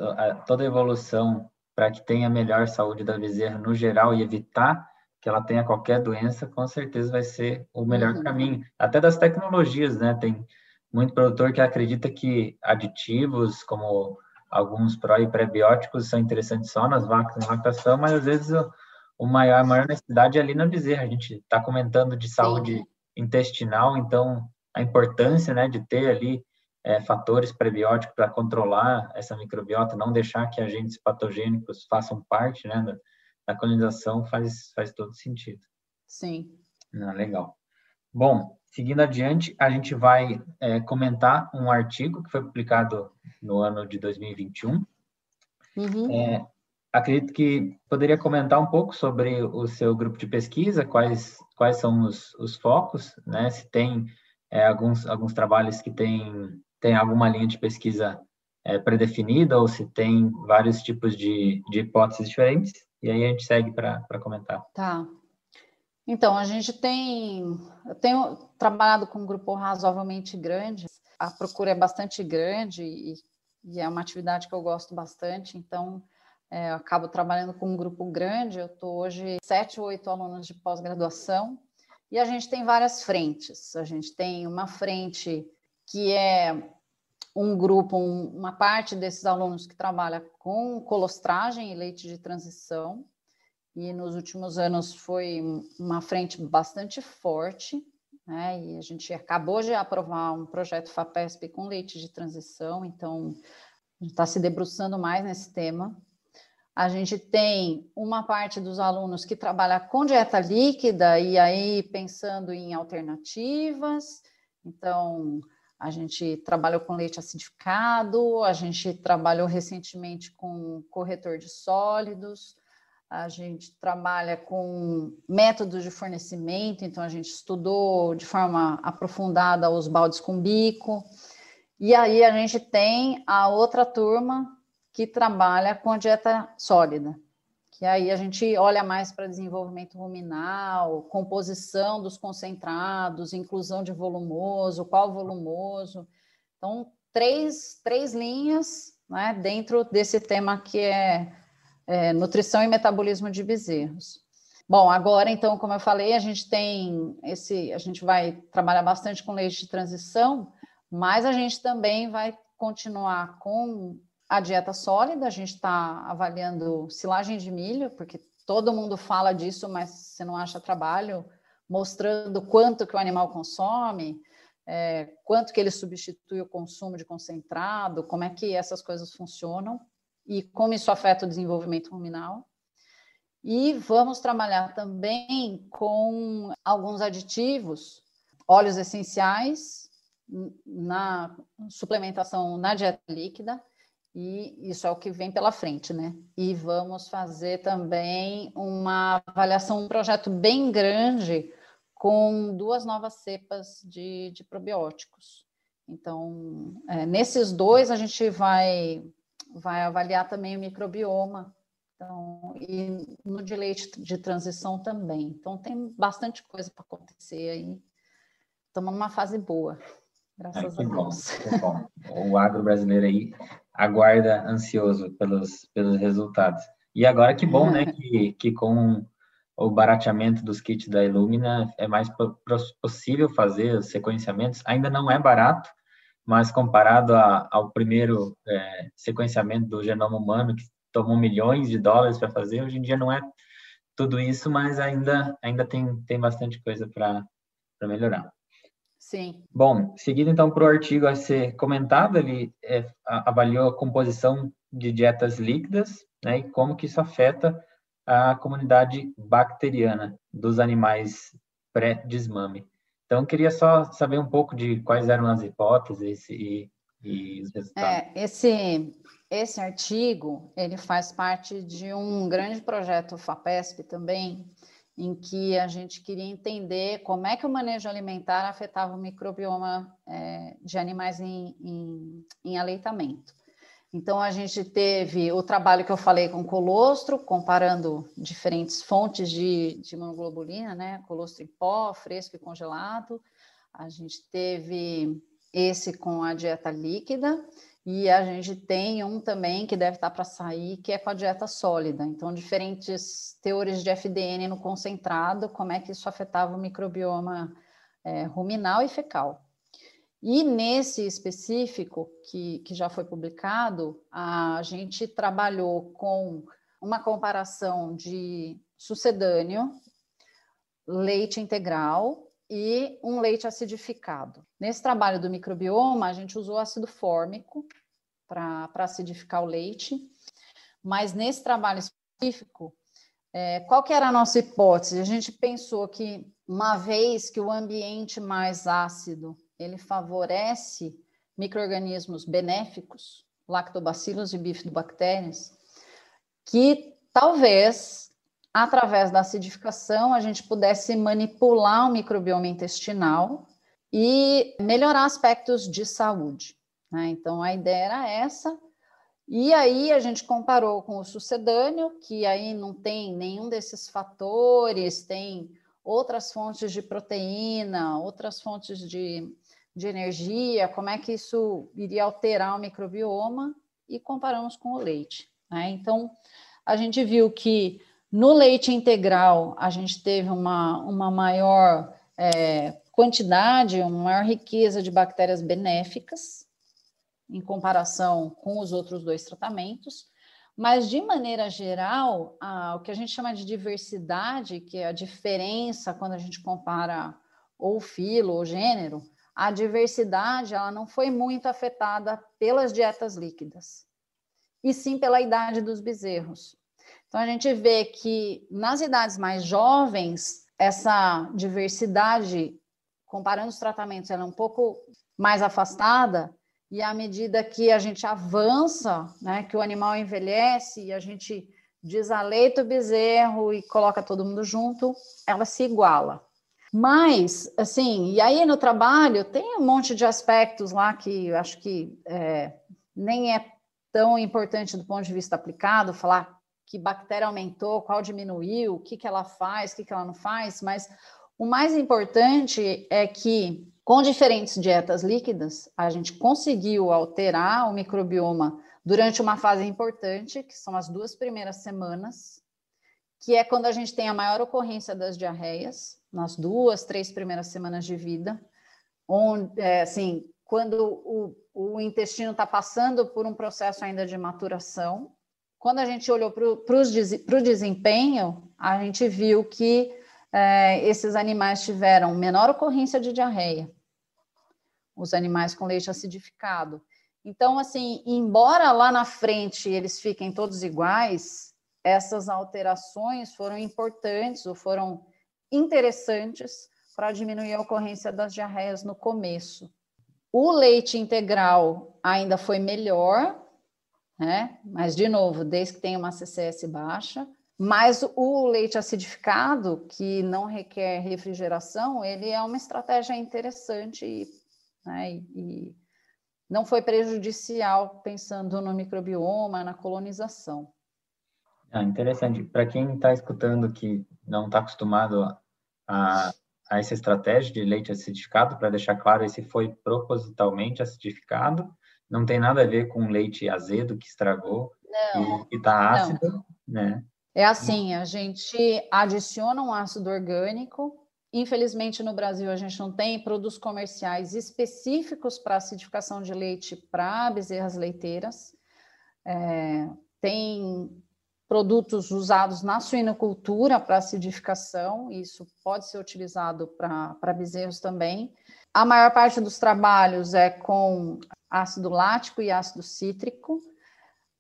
A: Toda evolução para que tenha melhor saúde da bezerra no geral e evitar que ela tenha qualquer doença, com certeza vai ser o melhor uhum. caminho. Até das tecnologias, né? Tem muito produtor que acredita que aditivos como alguns pró e pré-bióticos são interessantes só nas vacas em lactação, mas às vezes o, maior, a maior necessidade é ali na bezerra. A gente está comentando de saúde Sim. intestinal, então a importância né, de ter ali é, fatores prebióticos para controlar essa microbiota, não deixar que agentes patogênicos façam parte né, da, da colonização, faz, faz todo sentido.
C: Sim.
A: Ah, legal. Bom, seguindo adiante, a gente vai é, comentar um artigo que foi publicado no ano de 2021. Uhum. É, acredito que poderia comentar um pouco sobre o seu grupo de pesquisa, quais, quais são os, os focos, né? Se tem é, alguns, alguns trabalhos que têm tem alguma linha de pesquisa é, predefinida ou se tem vários tipos de, de hipóteses diferentes. E aí a gente segue para comentar.
C: Tá. Então, a gente tem. Eu tenho trabalhado com um grupo razoavelmente grande, a procura é bastante grande e, e é uma atividade que eu gosto bastante, então é, eu acabo trabalhando com um grupo grande. Eu estou hoje sete ou oito alunos de pós-graduação e a gente tem várias frentes. A gente tem uma frente que é um grupo, um, uma parte desses alunos que trabalha com colostragem e leite de transição, e nos últimos anos foi uma frente bastante forte, né? E a gente acabou de aprovar um projeto FAPESP com leite de transição, então a gente está se debruçando mais nesse tema. A gente tem uma parte dos alunos que trabalha com dieta líquida e aí pensando em alternativas. Então, a gente trabalhou com leite acidificado, a gente trabalhou recentemente com corretor de sólidos, a gente trabalha com métodos de fornecimento, então a gente estudou de forma aprofundada os baldes com bico. E aí a gente tem a outra turma que trabalha com a dieta sólida, que aí a gente olha mais para desenvolvimento ruminal, composição dos concentrados, inclusão de volumoso, qual volumoso. Então, três, três linhas né, dentro desse tema que é, é nutrição e metabolismo de bezerros. Bom, agora então, como eu falei, a gente tem esse, a gente vai trabalhar bastante com leite de transição, mas a gente também vai continuar com a dieta sólida, a gente está avaliando silagem de milho, porque todo mundo fala disso, mas você não acha trabalho mostrando quanto que o animal consome, é, quanto que ele substitui o consumo de concentrado, como é que essas coisas funcionam e como isso afeta o desenvolvimento ruminal. E vamos trabalhar também com alguns aditivos, óleos essenciais na suplementação na dieta líquida e isso é o que vem pela frente, né? E vamos fazer também uma avaliação, um projeto bem grande com duas novas cepas de, de probióticos. Então, é, nesses dois a gente vai, vai avaliar também o microbioma então, e no de leite de transição também. Então, tem bastante coisa para acontecer aí. Estamos numa fase boa, graças Ai, a Deus.
A: Bom, bom. O agro brasileiro aí aguarda ansioso pelos, pelos resultados. E agora que bom, né, que, que com o barateamento dos kits da Illumina é mais possível fazer os sequenciamentos. Ainda não é barato, mas comparado a, ao primeiro é, sequenciamento do genoma humano, que tomou milhões de dólares para fazer, hoje em dia não é tudo isso, mas ainda, ainda tem, tem bastante coisa para melhorar.
C: Sim.
A: Bom, seguindo então para o artigo a ser comentado, ele é, avaliou a composição de dietas líquidas né, e como que isso afeta a comunidade bacteriana dos animais pré-desmame. Então, queria só saber um pouco de quais eram as hipóteses e, e os resultados.
C: É, esse, esse artigo, ele faz parte de um grande projeto FAPESP também, em que a gente queria entender como é que o manejo alimentar afetava o microbioma é, de animais em, em, em, aleitamento. Então, a gente teve o trabalho que eu falei com colostro, comparando diferentes fontes de, de imunoglobulina, né? Colostro em pó, fresco e congelado. A gente teve esse com a dieta líquida e a gente tem um também que deve estar para sair, que é com a dieta sólida. Então, diferentes teores de FDN no concentrado, como é que isso afetava o microbioma é, ruminal e fecal. E nesse específico, que, que já foi publicado, a gente trabalhou com uma comparação de sucedâneo, leite integral e um leite acidificado. Nesse trabalho do microbioma, a gente usou ácido fórmico para acidificar o leite, mas nesse trabalho específico, é, qual que era a nossa hipótese? A gente pensou que uma vez que o ambiente mais ácido ele favorece microrganismos benéficos, lactobacilos e bifidobactérias, que talvez através da acidificação a gente pudesse manipular o microbioma intestinal e melhorar aspectos de saúde. Né? Então a ideia era essa. E aí a gente comparou com o sucedâneo, que aí não tem nenhum desses fatores, tem outras fontes de proteína, outras fontes de de energia, como é que isso iria alterar o microbioma e comparamos com o leite. Né? Então, a gente viu que no leite integral a gente teve uma, uma maior é, quantidade, uma maior riqueza de bactérias benéficas em comparação com os outros dois tratamentos, mas de maneira geral, a, o que a gente chama de diversidade, que é a diferença quando a gente compara ou filo ou gênero, a diversidade ela não foi muito afetada pelas dietas líquidas, e sim pela idade dos bezerros. Então a gente vê que nas idades mais jovens, essa diversidade, comparando os tratamentos, ela é um pouco mais afastada, e à medida que a gente avança, né, que o animal envelhece e a gente desaleita o bezerro e coloca todo mundo junto, ela se iguala. Mas, assim, e aí no trabalho tem um monte de aspectos lá que eu acho que é, nem é tão importante do ponto de vista aplicado, falar que bactéria aumentou, qual diminuiu, o que, que ela faz, o que, que ela não faz, mas o mais importante é que, com diferentes dietas líquidas, a gente conseguiu alterar o microbioma durante uma fase importante, que são as duas primeiras semanas, que é quando a gente tem a maior ocorrência das diarreias, nas duas, três primeiras semanas de vida, onde, é, assim, quando o, o intestino está passando por um processo ainda de maturação. Quando a gente olhou para o desempenho, a gente viu que é, esses animais tiveram menor ocorrência de diarreia, os animais com leite acidificado. Então, assim, embora lá na frente eles fiquem todos iguais, essas alterações foram importantes ou foram interessantes para diminuir a ocorrência das diarreias no começo. O leite integral ainda foi melhor, né? Mas, de novo, desde que tenha uma CCS baixa. Mas o leite acidificado, que não requer refrigeração, ele é uma estratégia interessante né? e, e não foi prejudicial pensando no microbioma, na colonização.
A: Ah, interessante. Para quem está escutando que não está acostumado a, a, essa estratégia de leite acidificado, para deixar claro, esse foi propositalmente acidificado, não tem nada a ver com leite azedo que estragou não, e está ácido, não. né?
C: É assim, a gente adiciona um ácido orgânico. Infelizmente, no Brasil, a gente não tem produtos comerciais específicos para acidificação de leite para bezerras leiteiras. É, tem produtos usados na suinocultura para acidificação, isso pode ser utilizado para bezerros também. A maior parte dos trabalhos é com ácido lático e ácido cítrico.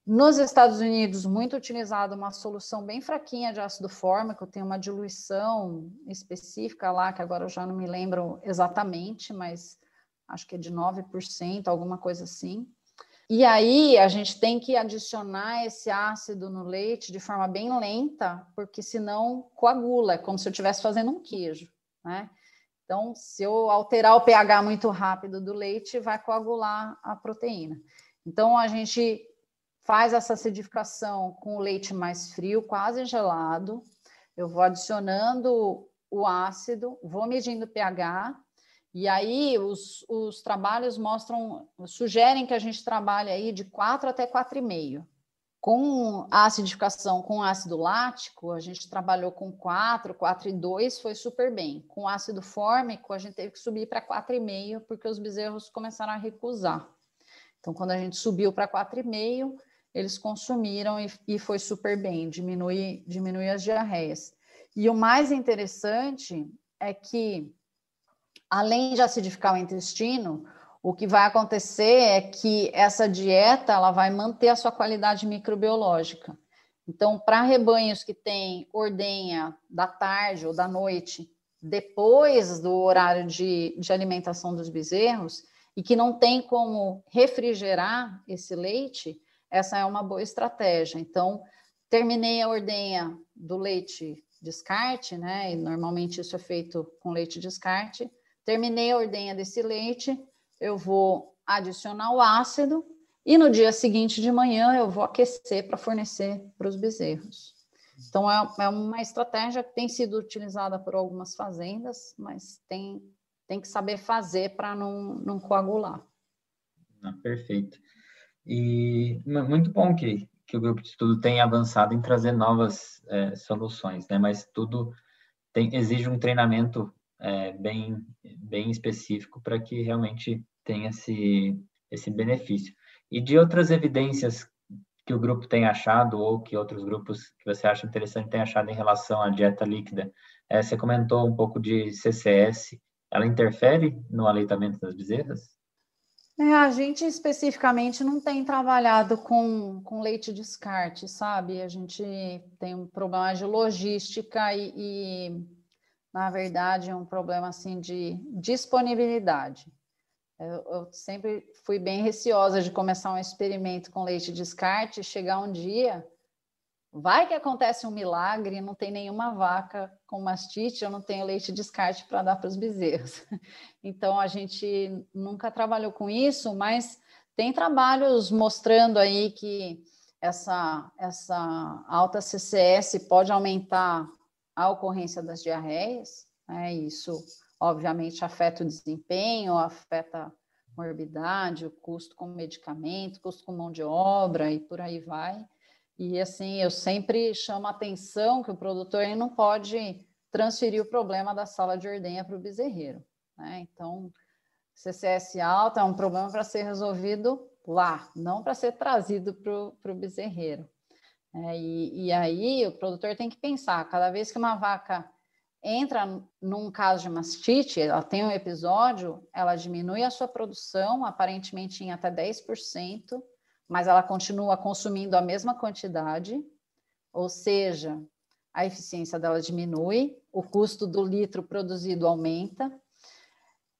C: Nos Estados Unidos, muito utilizado uma solução bem fraquinha de ácido fórmico, tem uma diluição específica lá, que agora eu já não me lembro exatamente, mas acho que é de 9%, alguma coisa assim. E aí a gente tem que adicionar esse ácido no leite de forma bem lenta, porque senão coagula, é como se eu estivesse fazendo um queijo, né? Então, se eu alterar o pH muito rápido do leite, vai coagular a proteína. Então, a gente faz essa acidificação com o leite mais frio, quase gelado. Eu vou adicionando o ácido, vou medindo o pH, e aí os, os trabalhos mostram, sugerem que a gente trabalhe aí de 4 até 4,5. Com a acidificação com ácido lático, a gente trabalhou com 4, 4,2, foi super bem. Com ácido fórmico, a gente teve que subir para 4,5, porque os bezerros começaram a recusar. Então, quando a gente subiu para 4,5, eles consumiram e, e, foi super bem, diminui, diminui as diarreias. E o mais interessante é que, além de acidificar o intestino, o que vai acontecer é que essa dieta ela vai manter a sua qualidade microbiológica. Então, para rebanhos que têm ordenha da tarde ou da noite, depois do horário de, de alimentação dos bezerros, e que não tem como refrigerar esse leite, essa é uma boa estratégia. Então, terminei a ordenha do leite descarte, né? E normalmente isso é feito com leite descarte. Terminei a ordenha desse leite, eu vou adicionar o ácido e no dia seguinte de manhã eu vou aquecer para fornecer para os bezerros. Então, é, é, uma estratégia que tem sido utilizada por algumas fazendas, mas tem, tem que saber fazer para não, não coagular.
A: Ah, perfeito. E muito bom que, que o grupo de estudo tem avançado em trazer novas é, soluções, né? Mas tudo tem, exige um treinamento é, bem, bem específico para que realmente tenha esse, esse benefício. E de outras evidências que o grupo tem achado ou que outros grupos que você acha interessante têm achado em relação à dieta líquida, é, você comentou um pouco de CCS, ela interfere no aleitamento das bezerras?
C: É, a gente especificamente não tem trabalhado com, com leite descarte, sabe? A gente tem um problema de logística e, e na verdade, um problema assim de disponibilidade. Eu, eu, sempre fui bem receosa de começar um experimento com leite descarte, chegar um dia, vai que acontece um milagre, não tem nenhuma vaca com mastite, eu não tenho leite descarte para dar para os bezerros. Então a gente nunca trabalhou com isso, mas tem trabalhos mostrando aí que essa, essa alta CCS pode aumentar a ocorrência das diarreias, né? Isso obviamente afeta o desempenho, afeta a morbidade, o custo com medicamento, custo com mão de obra e por aí vai. E assim, eu sempre chamo a atenção que o produtor ele não pode transferir o problema da sala de ordenha para o bezerreiro. Né? Então, CCS alta é um problema para ser resolvido lá, não para ser trazido para o bezerreiro. É, e, e aí o produtor tem que pensar, cada vez que uma vaca entra num caso de mastite, ela tem um episódio, ela diminui a sua produção, aparentemente em até 10%, mas ela continua consumindo a mesma quantidade, ou seja, a eficiência dela diminui, o custo do litro produzido aumenta.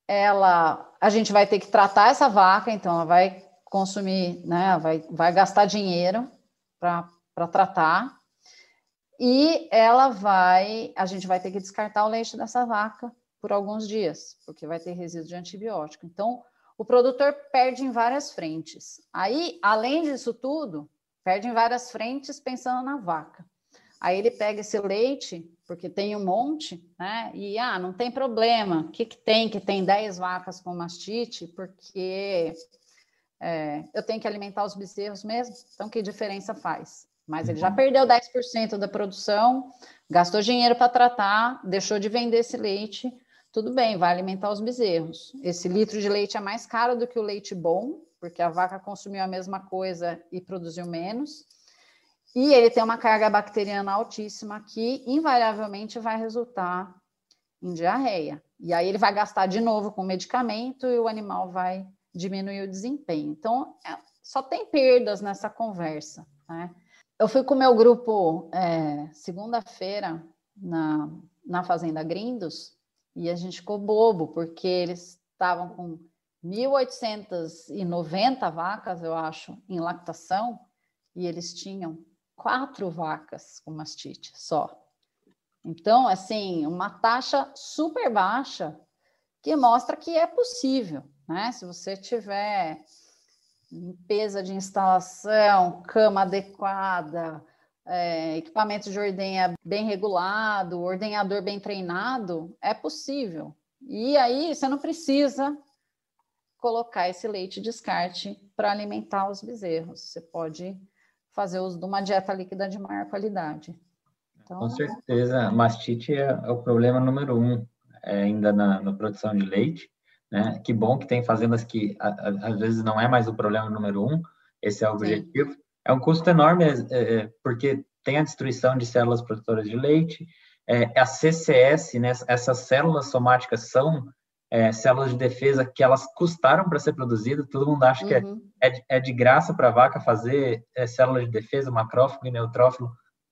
C: Ela, a gente vai ter que tratar essa vaca, então ela vai consumir, né, vai, vai gastar dinheiro para tratar, e ela vai, a gente vai ter que descartar o leite dessa vaca por alguns dias, porque vai ter resíduo de antibiótico. Então, o produtor perde em várias frentes. Aí, além disso tudo, perde em várias frentes pensando na vaca. Aí ele pega esse leite, porque tem um monte, né? E ah, não tem problema. O que, que tem? Que tem 10 vacas com mastite, porque é, eu tenho que alimentar os bezerros mesmo. Então, que diferença faz? Mas ele já uhum. perdeu 10% da produção, gastou dinheiro para tratar, deixou de vender esse leite. Tudo bem, vai alimentar os bezerros. Esse litro de leite é mais caro do que o leite bom, porque a vaca consumiu a mesma coisa e produziu menos. E ele tem uma carga bacteriana altíssima que invariavelmente vai resultar em diarreia. E aí ele vai gastar de novo com medicamento e o animal vai diminuir o desempenho. Então, é, só tem perdas nessa conversa, né? Eu fui com o meu grupo é, segunda-feira na, na Fazenda Grindos e a gente ficou bobo, porque eles estavam com 1.890 vacas, eu acho, em lactação, e eles tinham quatro vacas com mastite só. Então, assim, uma taxa super baixa que mostra que é possível, né? Se você tiver limpeza de instalação, cama adequada, é, equipamento de ordenha bem regulado, ordenhador bem treinado, é possível. E aí você não precisa colocar esse leite descarte para alimentar os bezerros. Você pode fazer uso de uma dieta líquida de maior qualidade.
A: Então, Com certeza, mastite é, é, o problema número um é, ainda na, na, produção de leite. Né? Que bom que tem fazendas que a, a, às vezes não é mais o problema número um, esse é o objetivo. Sim. É um custo enorme, é, é, porque tem a destruição de células produtoras de leite, é, a CCS, né, essas células somáticas são é, células de defesa que elas custaram para ser produzidas, todo mundo acha é, uhum. que é, é, de graça para a vaca fazer é, células de defesa, macrófago e neutrófilo,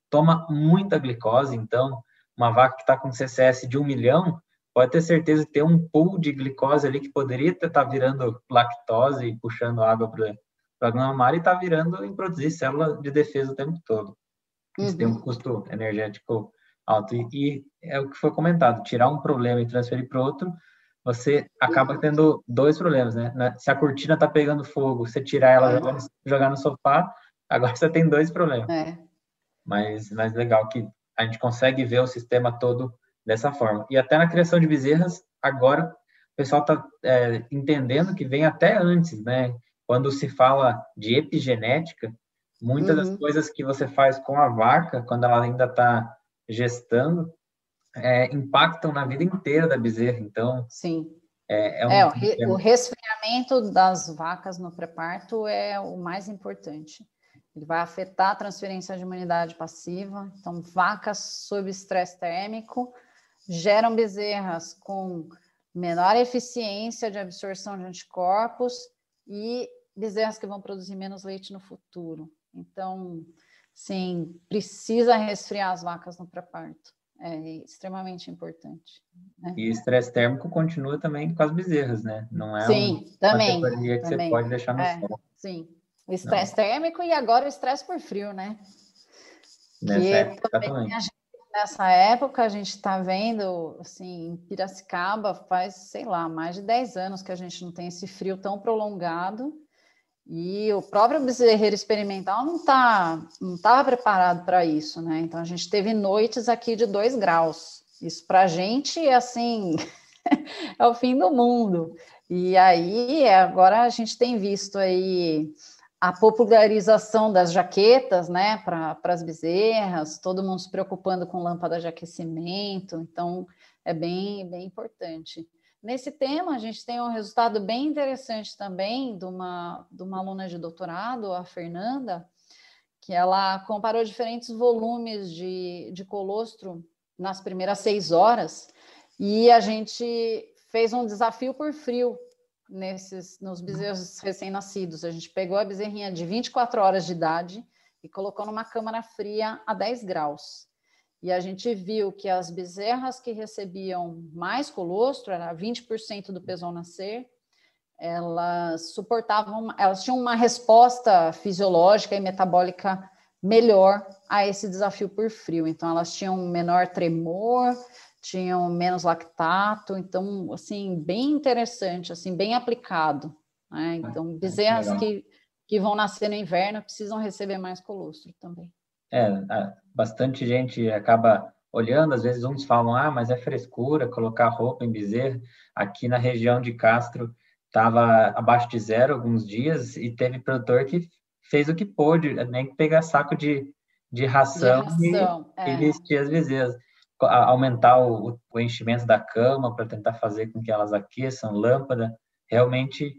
A: toma muita glicose, então uma vaca que está com CCS de um milhão pode ter certeza que tem um pool de glicose ali que poderia estar tá virando lactose e puxando água para a glândula e está virando em produzir célula de defesa o tempo todo. Isso uhum. tem um uhum. custo energético alto. E, e, é o que foi comentado, tirar um problema e transferir para outro, você acaba tendo dois problemas, né? Se a cortina está pegando fogo, você tirar ela e jogar, jogar no sofá, agora você tem dois problemas. É. Mas, mas legal que a gente consegue ver o sistema todo dessa forma. E até na criação de bezerras, agora o pessoal está é, entendendo que vem até antes, né? Quando se fala de epigenética, muitas uhum. das coisas que você faz com a vaca, quando ela ainda está gestando, é, impactam na vida inteira da bezerra. Então,
C: sim. É, é, um, é o, re, o, resfriamento das vacas no pré-parto é o mais importante. Ele vai afetar a transferência de imunidade passiva. Então, vacas sob estresse térmico geram bezerras com menor eficiência de absorção de anticorpos e bezerras que vão produzir menos leite no futuro. Então, sim, precisa resfriar as vacas no pré-parto é extremamente importante. Né?
A: E estresse térmico continua também com as bezerras, né?
C: Não é sim, um, também, uma
A: que também. você pode deixar no é, sol.
C: Sim, o estresse térmico e agora o estresse por frio, né?
A: Nessa que época também.
C: Gente, nessa época a gente está vendo, assim, em Piracicaba faz, sei lá, mais de 10 anos que a gente não tem esse frio tão prolongado e o próprio bezerreiro experimental não tá, não estava preparado para isso, né? Então a gente teve noites aqui de 2 graus. Isso para a gente é assim, é o fim do mundo. E aí agora a gente tem visto aí a popularização das jaquetas, né, para as bezerras, todo mundo se preocupando com lâmpada de aquecimento, então é bem, bem importante. Nesse tema, a gente tem um resultado bem interessante também de uma, de uma aluna de doutorado, a Fernanda, que ela comparou diferentes volumes de, de colostro nas primeiras seis horas, e a gente fez um desafio por frio nesses nos bezerros recém-nascidos. A gente pegou a bezerrinha de 24 horas de idade e colocou numa câmara fria a 10 graus. E a gente viu que as bezerras que recebiam mais colostro, era 20% do peso ao nascer, elas suportavam, elas tinham uma resposta fisiológica e metabólica melhor a esse desafio por frio. Então, elas tinham menor tremor, tinham menos lactato, então, assim, bem interessante, assim, bem aplicado. Né? Então, bezerras que, que vão nascer no inverno precisam receber mais colostro também.
A: É, bastante gente acaba olhando, às vezes uns falam, ah, mas é frescura colocar roupa em bezerro. Aqui na região de Castro estava abaixo de zero alguns dias e teve produtor que fez o que pôde, nem que pegar saco de, de ração, de ração e, é. e vestir as bezerras. Aumentar o, o enchimento da cama para tentar fazer com que elas aqueçam, lâmpada, realmente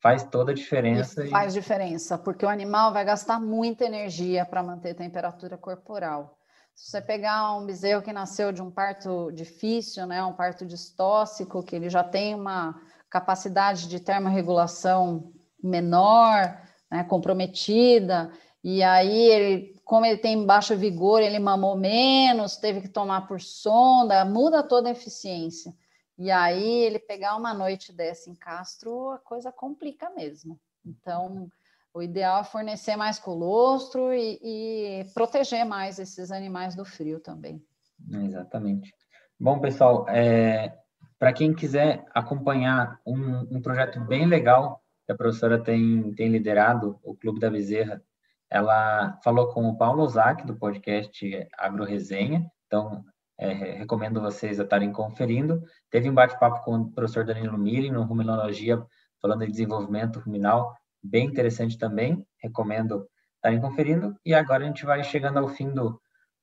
A: faz toda a diferença.
C: E... Faz diferença, porque o animal vai gastar muita energia para manter a temperatura corporal. Se você pegar um bezerro que nasceu de um parto difícil, né, um parto distóxico, que ele já tem uma capacidade de termorregulação menor, né, comprometida, e aí ele, como ele tem baixo vigor, ele mamou menos, teve que tomar por sonda, muda toda a eficiência. E aí ele pegar uma noite dessa em Castro, a coisa complica mesmo. Então, o ideal é fornecer mais colostro e, e proteger mais esses animais do frio também.
A: Exatamente. Bom, pessoal, é, para quem quiser acompanhar um, um, projeto bem legal que a professora tem, tem liderado, o Clube da Bezerra, ela falou com o Paulo Ozaki, do podcast Agro Resenha, então é, recomendo vocês estarem conferindo. Teve um bate-papo com o professor Danilo Miri no Ruminologia, falando de desenvolvimento ruminal, bem interessante também, recomendo estarem conferindo. E agora a gente vai chegando ao fim do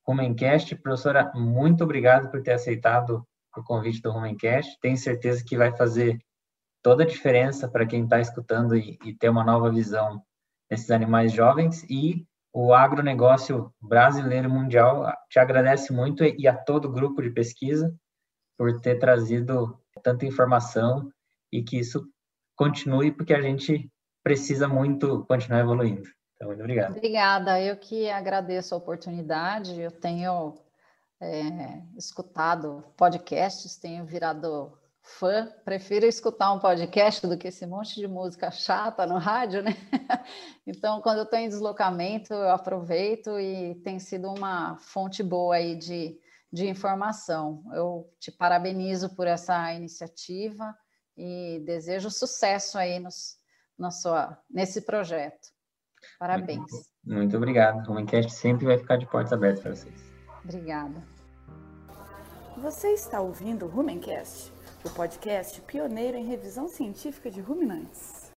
A: Rumencast. Professora, muito obrigado por ter aceitado o convite do Rumencast. Tenho certeza que vai fazer toda a diferença para quem está escutando e, e ter uma nova visão desses animais jovens e o agronegócio brasileiro mundial te agradece muito e a todo o grupo de pesquisa por ter trazido tanta informação e que isso continue porque a gente precisa muito continuar evoluindo. Então, muito obrigado.
C: Obrigada, eu que agradeço a oportunidade. Eu tenho é, escutado podcasts, tenho virado fã, prefiro escutar um podcast do que esse monte de música chata no rádio, né? Então, quando eu estou em deslocamento, eu aproveito e tem sido uma fonte boa aí de, de informação. Eu te parabenizo por essa iniciativa e desejo sucesso aí nos, na sua, nesse projeto. Parabéns.
A: Muito, muito obrigado. O Encast sempre vai ficar de portas abertas para vocês.
C: Obrigada.
B: Você está ouvindo o Rumencast, o podcast pioneiro em revisão científica de ruminantes.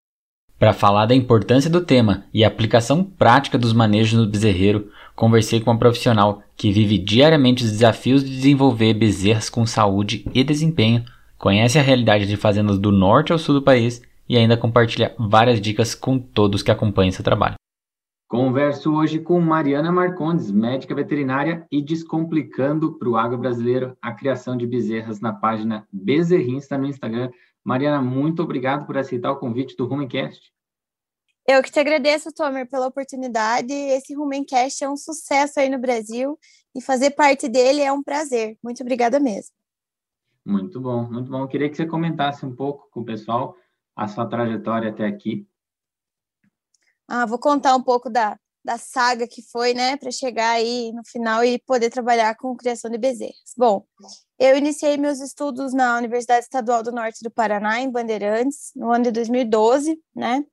A: Para falar da importância do tema e a aplicação prática dos manejos no bezerreiro, conversei com uma profissional que vive diariamente os desafios de desenvolver bezerras com saúde e desempenho, conhece a realidade de fazendas do norte ao sul do país e ainda compartilha várias dicas com todos que acompanham seu trabalho. Converso hoje com Mariana Marcondes, médica veterinária e descomplicando para o agro brasileiro a criação de bezerras na página Bezerrinsta no Instagram. Mariana, muito obrigado por aceitar o convite do Rumencast.
D: Eu que te agradeço, Tomer, pela oportunidade. Esse Rumencast é um sucesso aí no Brasil e fazer parte dele é um prazer. Muito obrigada mesmo.
A: Muito bom, muito bom. Eu queria que você comentasse um pouco com o pessoal a sua trajetória até aqui
D: ah, vou contar um pouco da, da saga que foi, né, para chegar aí no final e poder trabalhar com criação de bezerras. Bom, eu iniciei meus estudos na Universidade Estadual do Norte do Paraná, em Bandeirantes, no ano de 2012, né?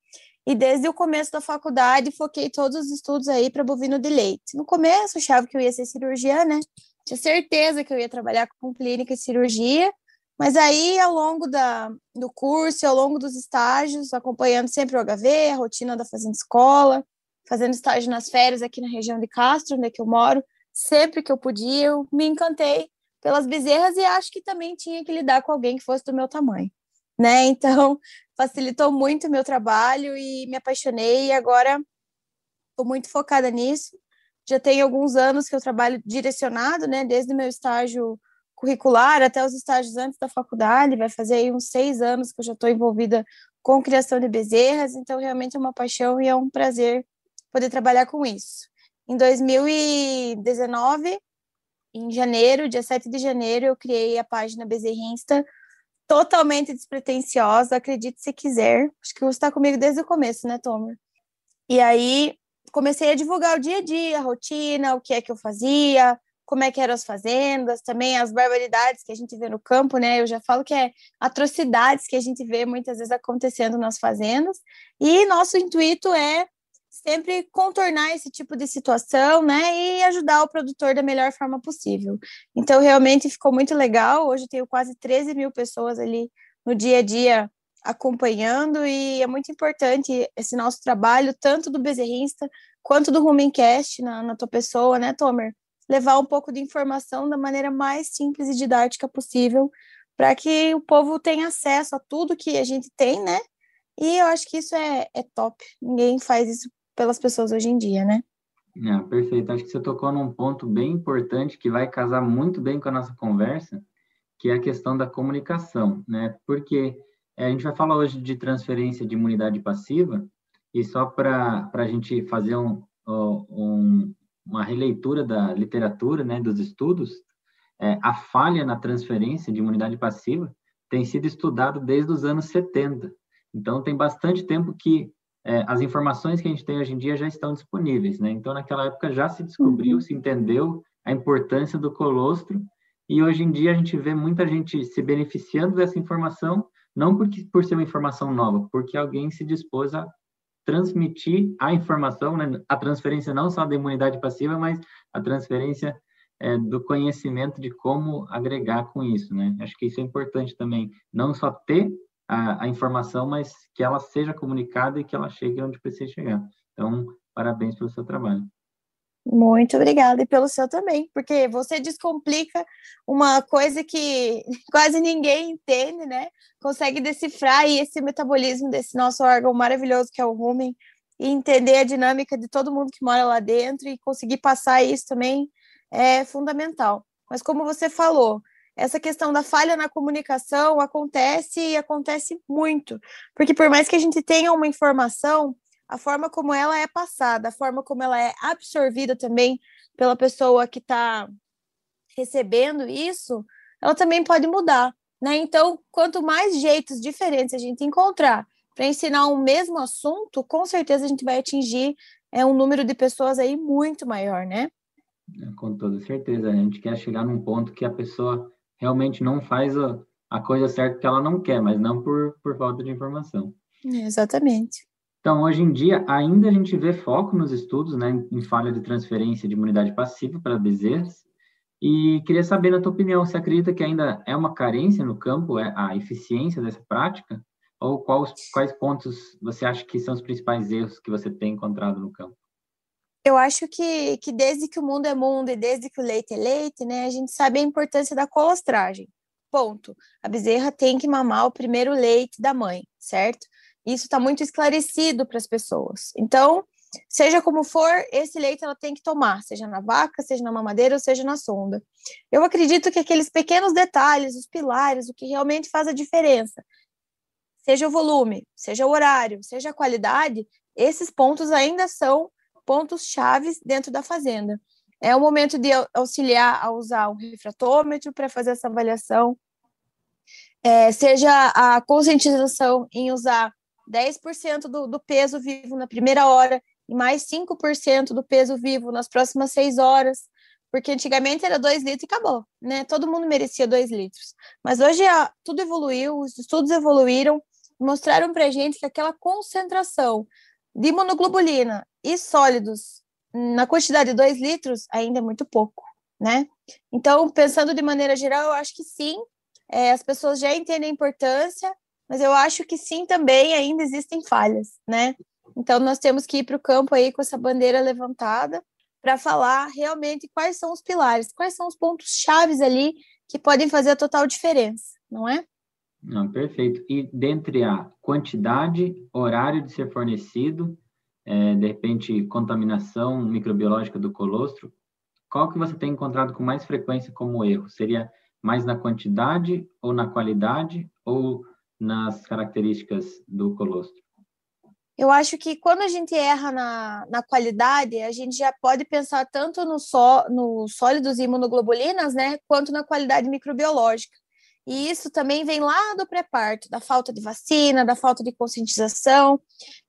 D: E desde o começo da faculdade, foquei todos os estudos aí para bovino de leite. No começo, achava que eu ia ser cirurgiã, né? Tinha certeza que eu ia trabalhar com clínica e cirurgia, mas aí, ao longo da, do curso, ao longo dos estágios, acompanhando sempre o HV, a rotina da Fazenda Escola, fazendo estágio nas férias aqui na região de Castro, onde é que eu moro, sempre que eu podia, eu me encantei pelas bezerras e acho que também tinha que lidar com alguém que fosse do meu tamanho, né? Então, facilitou muito o meu trabalho e me apaixonei e agora estou muito focada nisso. Já tem alguns anos que eu trabalho direcionado, né? Desde o meu estágio curricular até os estágios antes da faculdade, vai fazer aí uns seis anos que eu já estou envolvida com criação de bezerras, então realmente é uma paixão e é um prazer poder trabalhar com isso. Em 2019, em janeiro, dia 7 de janeiro, eu criei a página Bezerrinsta, totalmente despretensiosa, acredite se quiser. Acho que você está comigo desde o começo, né, Tomer? E aí comecei a divulgar o dia a dia, a rotina, o que é que eu fazia, como é que eram as fazendas, também as barbaridades que a gente vê no campo, né? Eu já falo que é atrocidades que a gente vê muitas vezes acontecendo nas fazendas. E nosso intuito é sempre contornar esse tipo de situação, né, e ajudar o produtor da melhor forma possível. Então, realmente ficou muito legal. Hoje tenho quase 13 mil pessoas ali no dia a dia acompanhando, e é muito importante esse nosso trabalho, tanto do Bezerrista quanto do Rumencast na, na tua pessoa, né, Tomer? Levar um pouco de informação da maneira mais simples e didática possível, para que o povo tenha acesso a tudo que a gente tem, né? E eu acho que isso é, é top. Ninguém faz isso pelas pessoas hoje em dia, né?
A: É, perfeito. Acho que você tocou num ponto bem importante que vai casar muito bem com a nossa conversa, que é a questão da comunicação, né? Porque é, a gente vai falar hoje de transferência de imunidade passiva, e só para a gente fazer um, um, uma releitura da literatura, né, dos estudos, é, a falha na transferência de imunidade passiva tem sido estudado desde os anos 70. Então, tem bastante tempo que é, as informações que a gente tem hoje em dia já estão disponíveis, né? Então, naquela época já se descobriu, uhum. se entendeu a importância do colostro, e hoje em dia a gente vê muita gente se beneficiando dessa informação, não porque por ser uma informação nova, porque alguém se dispôs a transmitir a informação, né? a transferência não só da imunidade passiva, mas a transferência é, do conhecimento de como agregar com isso, né? Acho que isso é importante também, não só ter a, a informação, mas que ela seja comunicada e que ela chegue onde precisa chegar. Então, parabéns pelo seu trabalho.
D: Muito obrigada e pelo seu também, porque você descomplica uma coisa que quase ninguém entende, né? Consegue decifrar esse metabolismo desse nosso órgão maravilhoso que é o rumen e entender a dinâmica de todo mundo que mora lá dentro e conseguir passar isso também é fundamental. Mas como você falou, essa questão da falha na comunicação acontece e acontece muito, porque por mais que a gente tenha uma informação, a forma como ela é passada, a forma como ela é absorvida também pela pessoa que está recebendo isso, ela também pode mudar, né? Então, quanto mais jeitos diferentes a gente encontrar para ensinar um mesmo assunto, com certeza a gente vai atingir é, um número de pessoas aí muito maior, né?
A: É, com toda certeza. A gente quer chegar num ponto que a pessoa realmente não faz a, a coisa certa que ela não quer, mas não por, por falta de informação.
D: Exatamente.
A: Então, hoje em dia, ainda a gente vê foco nos estudos né, em falha de transferência de imunidade passiva para bezerras. E queria saber, na tua opinião, você acredita que ainda é uma carência no campo é a eficiência dessa prática? Ou quais, quais pontos você acha que são os principais erros que você tem encontrado no campo?
D: Eu acho que, que desde que o mundo é mundo e desde que o leite é leite, né, a gente sabe a importância da colostragem. Ponto. A bezerra tem que mamar o primeiro leite da mãe, certo? Isso está muito esclarecido para as pessoas. Então, seja como for, esse leite ela tem que tomar, seja na vaca, seja na mamadeira ou seja na sonda. Eu acredito que aqueles pequenos detalhes, os pilares, o que realmente faz a diferença, seja o volume, seja o horário, seja a qualidade, esses pontos ainda são pontos chaves dentro da fazenda. É o momento de auxiliar a usar um refratômetro para fazer essa avaliação, é, seja a conscientização em usar 10% do, do peso vivo na primeira hora e mais 5% do peso vivo nas próximas seis horas, porque antigamente era 2 litros e acabou, né? Todo mundo merecia 2 litros. Mas hoje a, tudo evoluiu, os estudos evoluíram, mostraram para gente que aquela concentração de imunoglobulina e sólidos na quantidade de 2 litros ainda é muito pouco, né? Então, pensando de maneira geral, eu acho que sim, é, as pessoas já entendem a importância, mas eu acho que sim também ainda existem falhas, né? Então nós temos que ir para o campo aí com essa bandeira levantada para falar realmente quais são os pilares, quais são os pontos chaves ali que podem fazer a total diferença, não é?
A: Não, perfeito. E dentre a quantidade, horário de ser fornecido, é, de repente contaminação microbiológica do colostro, qual que você tem encontrado com mais frequência como erro? Seria mais na quantidade ou na qualidade ou nas características do colostro?
D: Eu acho que quando a gente erra na, na qualidade, a gente já pode pensar tanto no, só, no sólidos e imunoglobulinas, né, quanto na qualidade microbiológica. E isso também vem lá do pré-parto, da falta de vacina, da falta de conscientização.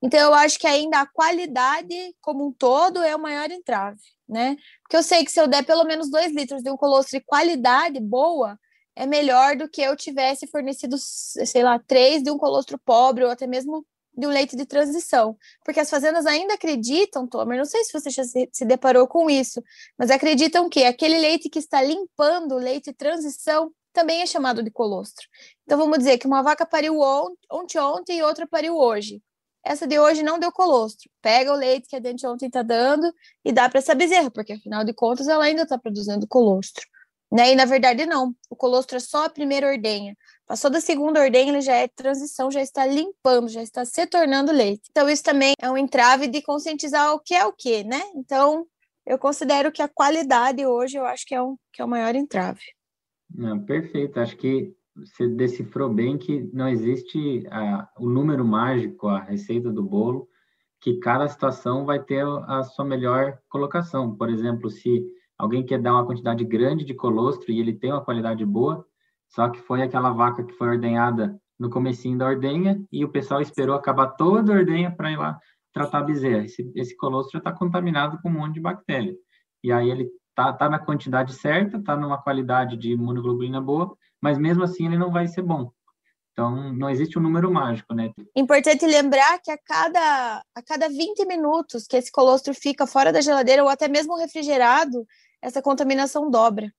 D: Então, eu acho que ainda a qualidade como um todo é o maior entrave, né? Porque eu sei que se eu der pelo menos dois litros de um colostro de qualidade boa, é melhor do que eu tivesse fornecido, sei lá, três de um colostro pobre ou até mesmo de um leite de transição. Porque as fazendas ainda acreditam, Tomer, não sei se você já se, deparou com isso, mas acreditam que aquele leite que está limpando o leite de transição também é chamado de colostro. Então vamos dizer que uma vaca pariu ontem, ontem e outra pariu hoje. Essa de hoje não deu colostro. Pega o leite que a de ontem está dando e dá para essa bezerra, porque afinal de contas ela ainda está produzindo colostro. Né? E na verdade não, o colostro é só a primeira ordenha. Passou da segunda ordenha, ele já é transição, já está limpando, já está se tornando leite. Então isso também é um entrave de conscientizar o que é o que, né? Então eu considero que a qualidade hoje eu acho que é, um, que é o maior entrave.
A: Não, perfeito, acho que você decifrou bem que não existe a, o número mágico, a receita do bolo, que cada situação vai ter a sua melhor colocação. Por exemplo, se alguém quer dar uma quantidade grande de colostro e ele tem uma qualidade boa, só que foi aquela vaca que foi ordenhada no comecinho da ordenha e o pessoal esperou acabar toda a ordenha para ir lá tratar a bezerra. Esse, esse colostro está contaminado com um monte de bactéria. E aí ele tá, tá na quantidade certa, tá numa qualidade de imunoglobulina boa, mas mesmo assim ele não vai ser bom. Então, não existe um número mágico, né?
D: Importante lembrar que a cada, a cada 20 minutos que esse colostro fica fora da geladeira ou até mesmo refrigerado, essa contaminação dobra.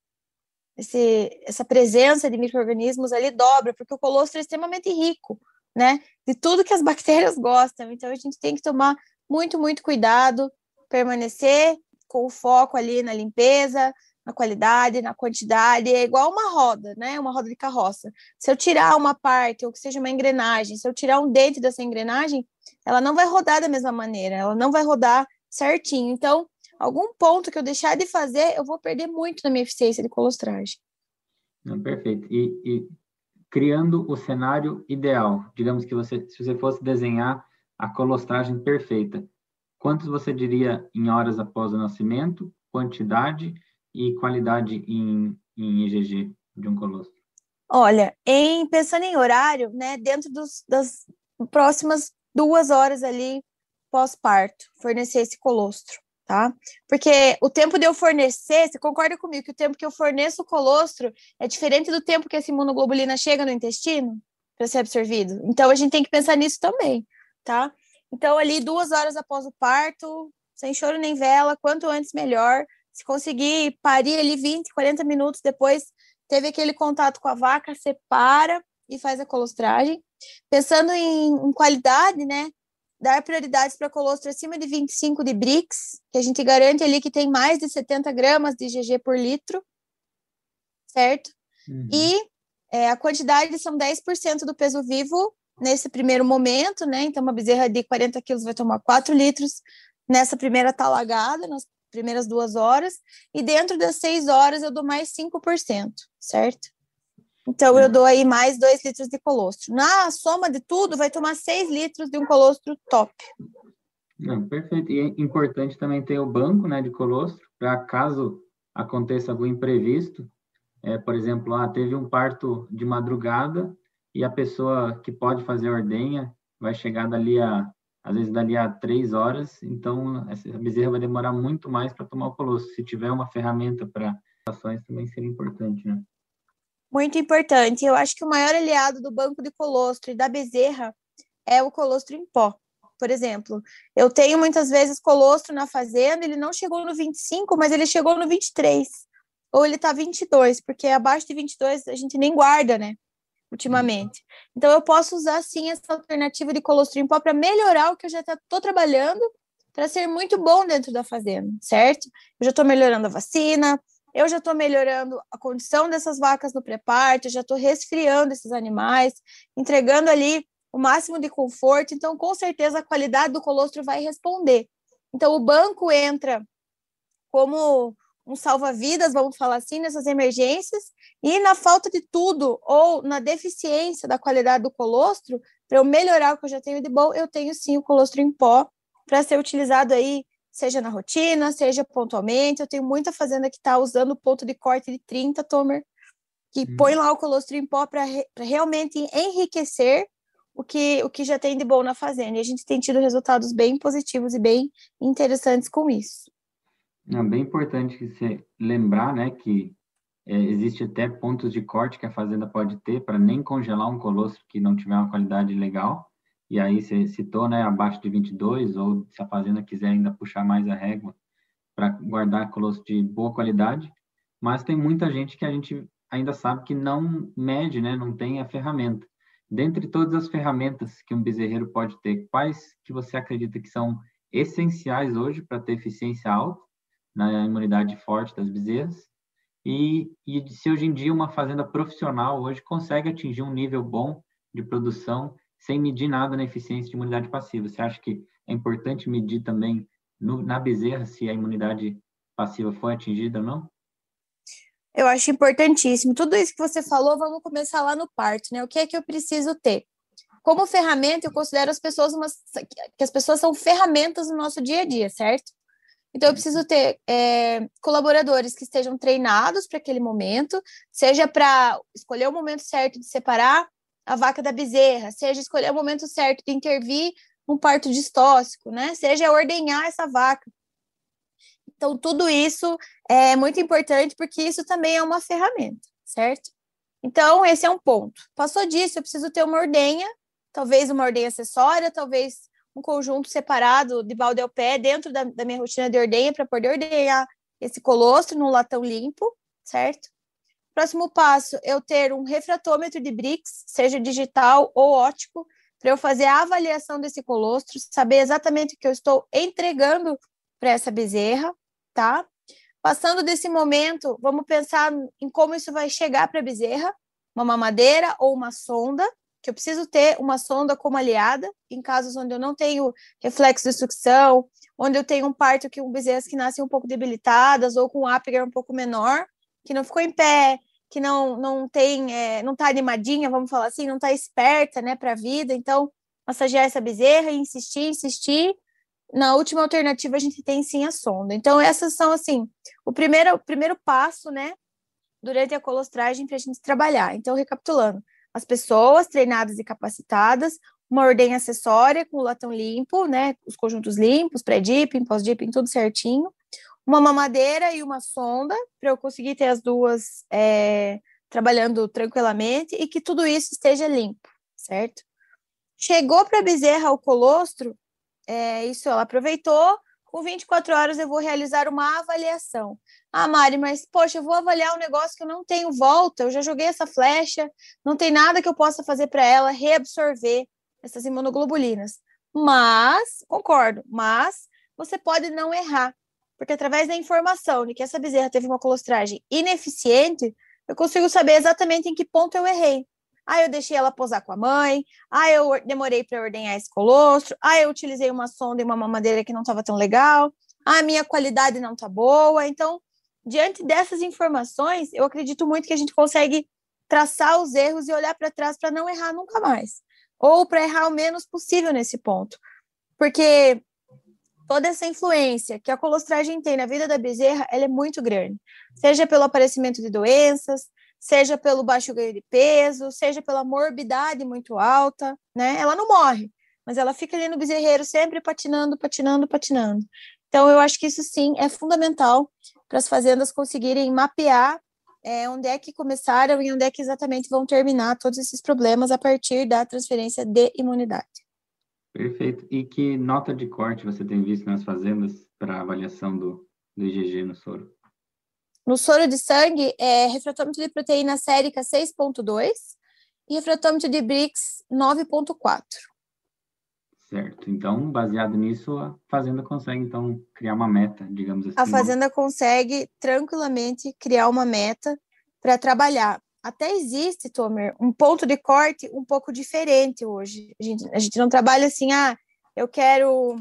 D: Esse, essa presença de micro-organismos ali dobra, porque o colostro é extremamente rico, né? De tudo que as bactérias gostam. Então, a gente tem que tomar muito, muito cuidado, permanecer com o foco ali na limpeza, na qualidade, na quantidade, é igual uma roda, né? Uma roda de carroça. Se eu tirar uma parte, ou que seja uma engrenagem, se eu tirar um dente dessa engrenagem, ela não vai rodar da mesma maneira, ela não vai rodar certinho. Então, algum ponto que eu deixar de fazer, eu vou perder muito na minha eficiência de colostragem.
A: Não, perfeito. E, e, criando o cenário ideal, digamos que você, se você fosse desenhar a colostragem perfeita, quantos você diria em horas após o nascimento, quantidade e qualidade em, em EGG de um colostro?
D: Olha, em pensando em horário, né, dentro dos, das próximas duas horas ali pós-parto, fornecer esse colostro, tá? Porque o tempo de eu fornecer, você concorda comigo que o tempo que eu forneço o colostro é diferente do tempo que essa imunoglobulina chega no intestino para ser absorvido? Então a gente tem que pensar nisso também, tá? Então ali duas horas após o parto, sem choro nem vela, quanto antes melhor, se conseguir parir ali 20, 40 minutos depois, teve aquele contato com a vaca, separa e faz a colostragem. Pensando em, em qualidade, né? Dar prioridades para colostro acima de 25 de BRICS, que a gente garante ali que tem mais de 70 gramas de GG por litro, certo? Uhum. E é, a quantidade são 10% do peso vivo nesse primeiro momento, né? Então, uma bezerra de 40 quilos vai tomar 4 litros nessa primeira talagada, nas primeiras duas horas, e dentro das seis horas eu dou mais 5%, certo? Então, eu dou aí mais 2 litros de colostro. Na soma de tudo, vai tomar 6 litros de um colostro top.
A: Não, perfeito. E é importante também ter o banco né, de colostro, para caso aconteça algum imprevisto. É, por exemplo, ah, teve um parto de madrugada e a pessoa que pode fazer a ordenha vai chegar dali a às vezes dali a três horas, então essa bezerra vai demorar muito mais para tomar o colostro. Se tiver uma ferramenta para ações, também seria importante, né?
D: Muito importante. Eu acho que o maior aliado do banco de colostro e da bezerra é o colostro em pó. Por exemplo, eu tenho muitas vezes colostro na fazenda, ele não chegou no 25, mas ele chegou no 23. Ou ele está 22, porque abaixo de 22 a gente nem guarda, né? ultimamente. Então, eu posso usar, sim, essa alternativa de colostro em pó para melhorar o que eu já estou trabalhando para ser muito bom dentro da fazenda, certo? Eu já estou melhorando a vacina, eu já estou melhorando a condição dessas vacas no pré-parto, já estou resfriando esses animais, entregando ali o máximo de conforto. Então, com certeza, a qualidade do colostro vai responder. Então, o banco entra como um salva-vidas, vamos falar assim, nessas emergências, e na falta de tudo, ou na deficiência da qualidade do colostro, para eu melhorar o que eu já tenho de bom, eu tenho sim o colostro em pó para ser utilizado aí, seja na rotina, seja pontualmente. Eu tenho muita fazenda que está usando o ponto de corte de 30, Tomer, que hum. põe lá o colostro em pó para re, realmente enriquecer o que, o que já tem de bom na fazenda. E a gente tem tido resultados bem positivos e bem interessantes com isso.
A: É bem importante você lembrar, né, que é, existe até pontos de corte que a fazenda pode ter para nem congelar um colostro que não tiver uma qualidade legal. E aí você citou, né, abaixo de 22, ou se a fazenda quiser ainda puxar mais a régua para guardar colostro de boa qualidade. Mas tem muita gente que a gente ainda sabe que não mede, né, não tem a ferramenta. Dentre todas as ferramentas que um bezerreiro pode ter, quais que você acredita que são essenciais hoje para ter eficiência alta na imunidade forte das bezerras. E, e se hoje em dia uma fazenda profissional hoje consegue atingir um nível bom de produção sem medir nada na eficiência de imunidade passiva. Você acha que é importante medir também no, na bezerra se a imunidade passiva foi atingida ou não?
D: Eu acho importantíssimo. Tudo isso que você falou, vamos começar lá no parto, né? O que é que eu preciso ter? Como ferramenta, eu considero as pessoas umas, que as pessoas são ferramentas no nosso dia a dia, certo? Então, eu preciso ter é, colaboradores que estejam treinados para aquele momento, seja para escolher o momento certo de separar a vaca da bezerra, seja escolher o momento certo de intervir um parto distóxico, né? Seja ordenhar essa vaca. Então, tudo isso é muito importante porque isso também é uma ferramenta, certo? Então, esse é um ponto. Passou disso, eu preciso ter uma ordenha, talvez uma ordenha acessória, talvez um conjunto separado de balde ao pé dentro da, da minha rotina de ordenha para poder ordenhar esse colostro num latão limpo, certo? Próximo passo, eu ter um refratômetro de BRICS, seja digital ou óptico, para eu fazer a avaliação desse colostro, saber exatamente o que eu estou entregando para essa bezerra, tá? Passando desse momento, vamos pensar em como isso vai chegar para a bezerra, uma mamadeira ou uma sonda, que eu preciso ter uma sonda como aliada, em casos onde eu não tenho reflexo de sucção, onde eu tenho um parto que um bezerras que nascem um pouco debilitadas ou com um ápigar um pouco menor, que não ficou em pé, que não não tem, é, não está animadinha, vamos falar assim, não está esperta, né, para a vida. Então, massagear essa bezerra insistir, insistir. Na última alternativa, a gente tem sim a sonda. Então, essas são, assim, o primeiro, o primeiro passo, né, durante a colostragem para a gente trabalhar. Então, recapitulando, as pessoas treinadas e capacitadas, uma ordem acessória com o latão limpo, né, os conjuntos limpos, pré-dipping, pós-dipping, tudo certinho, uma mamadeira e uma sonda, para eu conseguir ter as duas é, trabalhando tranquilamente e que tudo isso esteja limpo, certo? Chegou para a bezerra o colostro, é, isso ela aproveitou, com 24 horas eu vou realizar uma avaliação. Ah, Mari, mas poxa, eu vou avaliar um negócio que eu não tenho volta, eu já joguei essa flecha, não tem nada que eu possa fazer para ela reabsorver essas imunoglobulinas. Mas, concordo, mas você pode não errar. Porque através da informação de que essa bezerra teve uma colostragem ineficiente, eu consigo saber exatamente em que ponto eu errei. Ah, eu deixei ela posar com a mãe. Ah, eu demorei para ordenhar esse colostro. Ah, eu utilizei uma sonda e uma mamadeira que não estava tão legal. Ah, a minha qualidade não está boa. Então, diante dessas informações, eu acredito muito que a gente consegue traçar os erros e olhar para trás para não errar nunca mais. Ou para errar o menos possível nesse ponto. Porque toda essa influência que a colostragem tem na vida da bezerra, ela é muito grande. Seja pelo aparecimento de doenças, seja pelo baixo ganho de peso, seja pela morbidade muito alta, né? Ela não morre, mas ela fica ali no bezerreiro sempre patinando, patinando, patinando. Então, eu acho que isso sim é fundamental para as fazendas conseguirem mapear é, onde é que começaram e onde é que exatamente vão terminar todos esses problemas a partir da transferência de imunidade.
A: Perfeito. E que nota de corte você tem visto nas fazendas para avaliação do, do IgG no soro?
D: No soro de sangue, é refratômetro de proteína sérica 6.2 e refratômetro de BRICS 9.4.
A: Certo. Então, baseado nisso, a fazenda consegue, então, criar uma meta, digamos assim.
D: A fazenda consegue tranquilamente criar uma meta para trabalhar até existe, Tomer, um ponto de corte um pouco diferente hoje. A gente, a gente não trabalha assim, ah, eu quero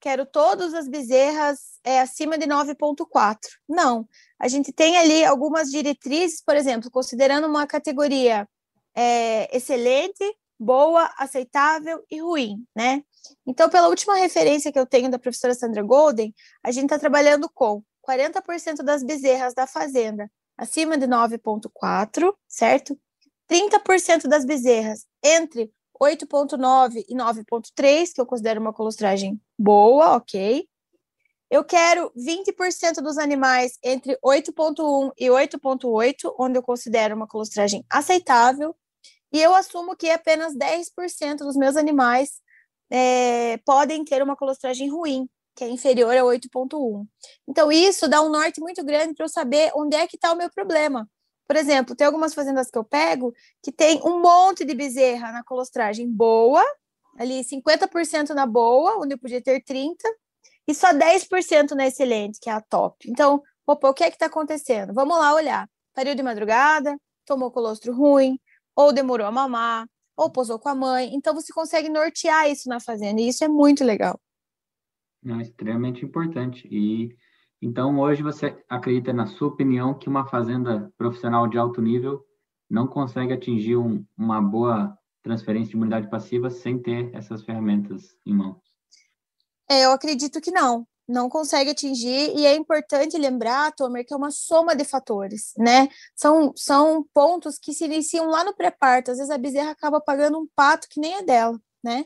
D: quero todas as bezerras é, acima de 9,4. Não, a gente tem ali algumas diretrizes, por exemplo, considerando uma categoria é, excelente, boa, aceitável e ruim, né? Então, pela última referência que eu tenho da professora Sandra Golden, a gente está trabalhando com 40% das bezerras da fazenda acima de 9,4, certo? 30% das bezerras entre 8,9 e 9,3, que eu considero uma colostragem boa, ok. Eu quero 20% dos animais entre 8,1 e 8,8, onde eu considero uma colostragem aceitável. E eu assumo que apenas 10% dos meus animais é, podem ter uma colostragem ruim, que é inferior a 8,1. Então, isso dá um norte muito grande para eu saber onde é que está o meu problema. Por exemplo, tem algumas fazendas que eu pego que tem um monte de bezerra na colostragem boa, ali 50% na boa, onde eu podia ter 30%, e só 10% na excelente, que é a top. Então, opa, o que é que está acontecendo? Vamos lá olhar. Pariu de madrugada, tomou colostro ruim, ou demorou a mamar, ou posou com a mãe. Então, você consegue nortear isso na fazenda, e isso é muito legal.
A: É extremamente importante. E então hoje você acredita, na sua opinião, que uma fazenda profissional de alto nível não consegue atingir um, uma boa transferência de imunidade passiva sem ter essas ferramentas em mãos?
D: É, eu acredito que não, não consegue atingir, e é importante lembrar, Tomer, que é uma soma de fatores, né? São, são pontos que se iniciam lá no pré-parto, às vezes a bezerra acaba pagando um pato que nem é dela, né?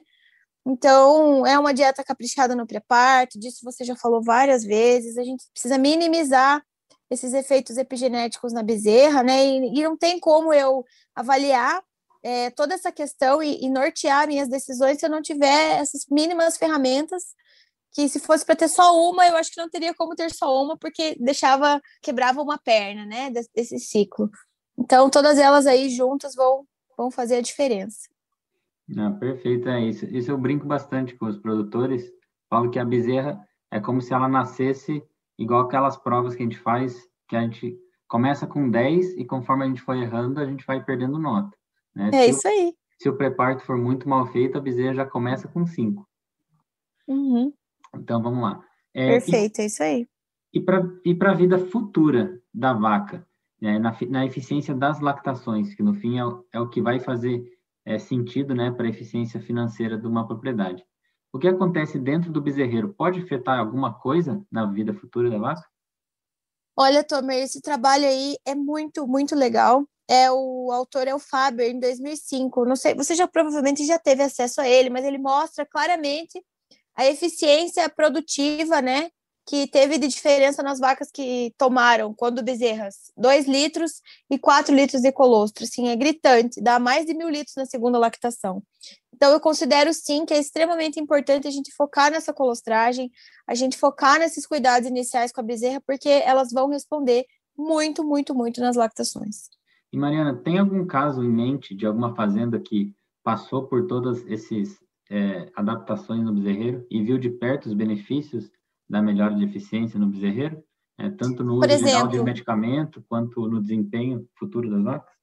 D: Então, é uma dieta caprichada no pré-parto, disso você já falou várias vezes. A gente precisa minimizar esses efeitos epigenéticos na bezerra, né? E, e não tem como eu avaliar é, toda essa questão e, e, nortear minhas decisões se eu não tiver essas mínimas ferramentas que se fosse para ter só uma, eu acho que não teria como ter só uma, porque deixava, quebrava uma perna, né, desse, desse ciclo. Então, todas elas aí juntas vão, vão fazer a diferença.
A: Ah, perfeito, é isso. Isso eu brinco bastante com os produtores. Falo que a bezerra é como se ela nascesse igual aquelas provas que a gente faz, que a gente começa com 10 e conforme a gente for errando, a gente vai perdendo nota. Né?
D: É se isso aí.
A: se o preparo for muito mal feito, a bezerra já começa com 5.
D: Uhum.
A: Então, vamos lá.
D: É, Perfeito, e, é isso aí.
A: E para a vida futura da vaca, né, na, na eficiência das lactações, que no fim é, é o que vai fazer é, sentido né, para a eficiência financeira de uma propriedade. O que acontece dentro do bezerreiro pode afetar alguma coisa na vida futura da vaca?
D: Olha, Tomer, esse trabalho aí é muito, muito legal. É o autor é o Faber em 2005. Não sei, você já provavelmente já teve acesso a ele, mas ele mostra claramente a eficiência produtiva, né, que teve de diferença nas vacas que tomaram, quando bezerras, 2 litros e 4 litros de colostro, assim, é gritante, dá mais de mil litros na segunda lactação. Então, eu considero, sim, que é extremamente importante a gente focar nessa colostragem, a gente focar nesses cuidados iniciais com a bezerra, porque elas vão responder muito, muito, muito nas lactações.
A: E, Mariana, tem algum caso em mente de alguma fazenda que passou por todas esses é, adaptações no bezerreiro e viu de perto os benefícios da melhora de eficiência no bezerreiro, é, tanto no uso exemplo, geral de medicamento quanto no desempenho futuro das vacas?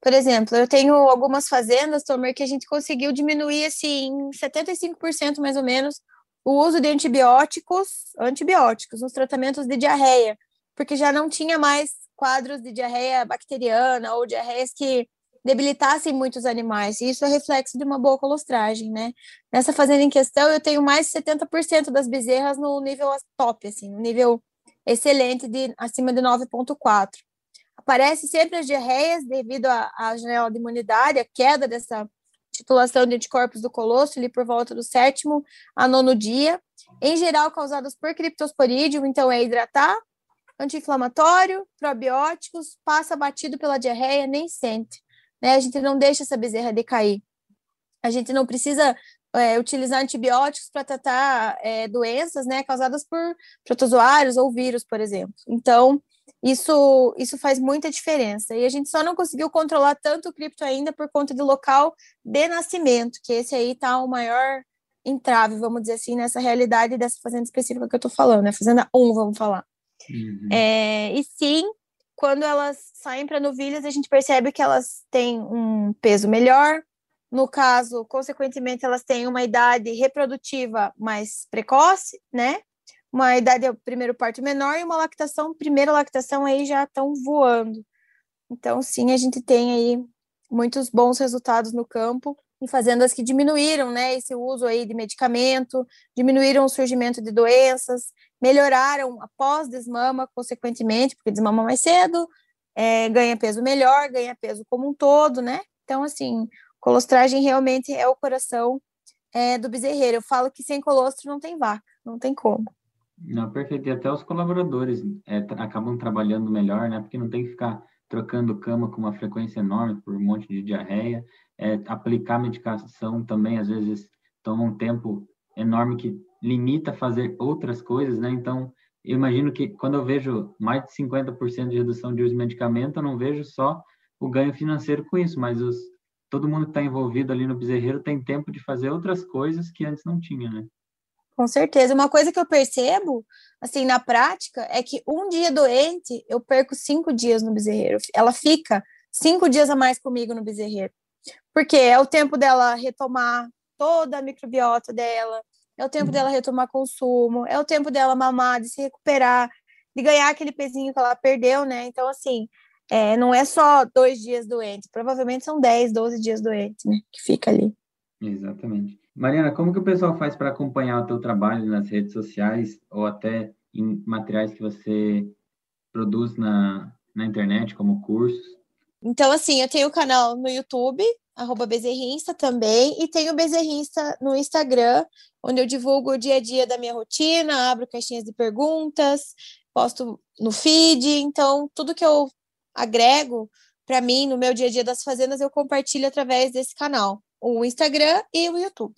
D: Por exemplo, eu tenho algumas fazendas, Tomer, que a gente conseguiu diminuir assim 75% mais ou menos o uso de antibióticos, antibióticos nos tratamentos de diarreia, porque já não tinha mais quadros de diarreia bacteriana ou diarreias que debilitassem muitos animais. E isso é reflexo de uma boa colostragem, né? Nessa fazenda em questão, eu tenho mais de 70% das bezerras no nível top, assim, no nível excelente de acima de 9.4. Aparece sempre as diarreias devido à janela de imunidade, a queda dessa titulação de anticorpos do colosso ali por volta do sétimo a nono dia, em geral causadas por criptosporidium, então é hidratar, anti-inflamatório, probióticos, passa batido pela diarreia, nem sente né? A gente não deixa essa bezerra decair. A gente não precisa é, utilizar antibióticos para tratar é, doenças, né, causadas por protozoários ou vírus, por exemplo. Então, isso, isso faz muita diferença. E a gente só não conseguiu controlar tanto o cripto ainda por conta do local de nascimento, que esse aí está o maior entrave, vamos dizer assim, nessa realidade dessa fazenda específica que eu estou falando, né? Fazenda 1, vamos falar. Uhum. É, e sim, quando elas saem para novilhas, a gente percebe que elas têm um peso melhor. No caso, consequentemente, elas têm uma idade reprodutiva mais precoce, né? Uma idade primeiro parto menor e uma lactação, primeira lactação aí já estão voando. Então, sim, a gente tem aí muitos bons resultados no campo em fazendas que diminuíram, né, esse uso aí de medicamento, diminuíram o surgimento de doenças, melhoraram após desmama, consequentemente, porque desmama mais cedo, é, ganha peso melhor, ganha peso como um todo, né? Então, assim, colostragem realmente é o coração é, do bezerreiro. Eu falo que sem colostro não tem vaca, não tem como.
A: Não, perfeito. E até os colaboradores é, acabam trabalhando melhor, né? Porque não tem que ficar trocando cama com uma frequência enorme por um monte de diarreia é, aplicar medicação também, às vezes, toma um tempo enorme que limita fazer outras coisas, né? Então, eu imagino que quando eu vejo mais de 50% de redução de uso de medicamento, eu não vejo só o ganho financeiro com isso, mas os, todo mundo que está envolvido ali no bezerreiro tem tempo de fazer outras coisas que antes não tinha, né?
D: Com certeza. Uma coisa que eu percebo, assim, na prática, é que um dia doente, eu perco cinco dias no bezerreiro. Ela fica cinco dias a mais comigo no bezerreiro. Porque é o tempo dela retomar toda a microbiota dela, é o tempo uhum. dela retomar consumo, é o tempo dela mamar, de se recuperar, de ganhar aquele pezinho que ela perdeu, né? Então, assim, é, não é só dois dias doente, provavelmente são 10, 12 dias doente, né? Que fica ali.
A: Exatamente. Mariana, como que o pessoal faz para acompanhar o teu trabalho nas redes sociais ou até em materiais que você produz na, na internet, como cursos?
D: Então, assim, eu tenho o canal no YouTube, arroba Bezerrinsta também, e tenho Bezerrinsta no Instagram, onde eu divulgo o dia a dia da minha rotina, abro caixinhas de perguntas, posto no feed, então tudo que eu agrego para mim no meu dia a dia das fazendas eu compartilho através desse canal, o Instagram e o YouTube.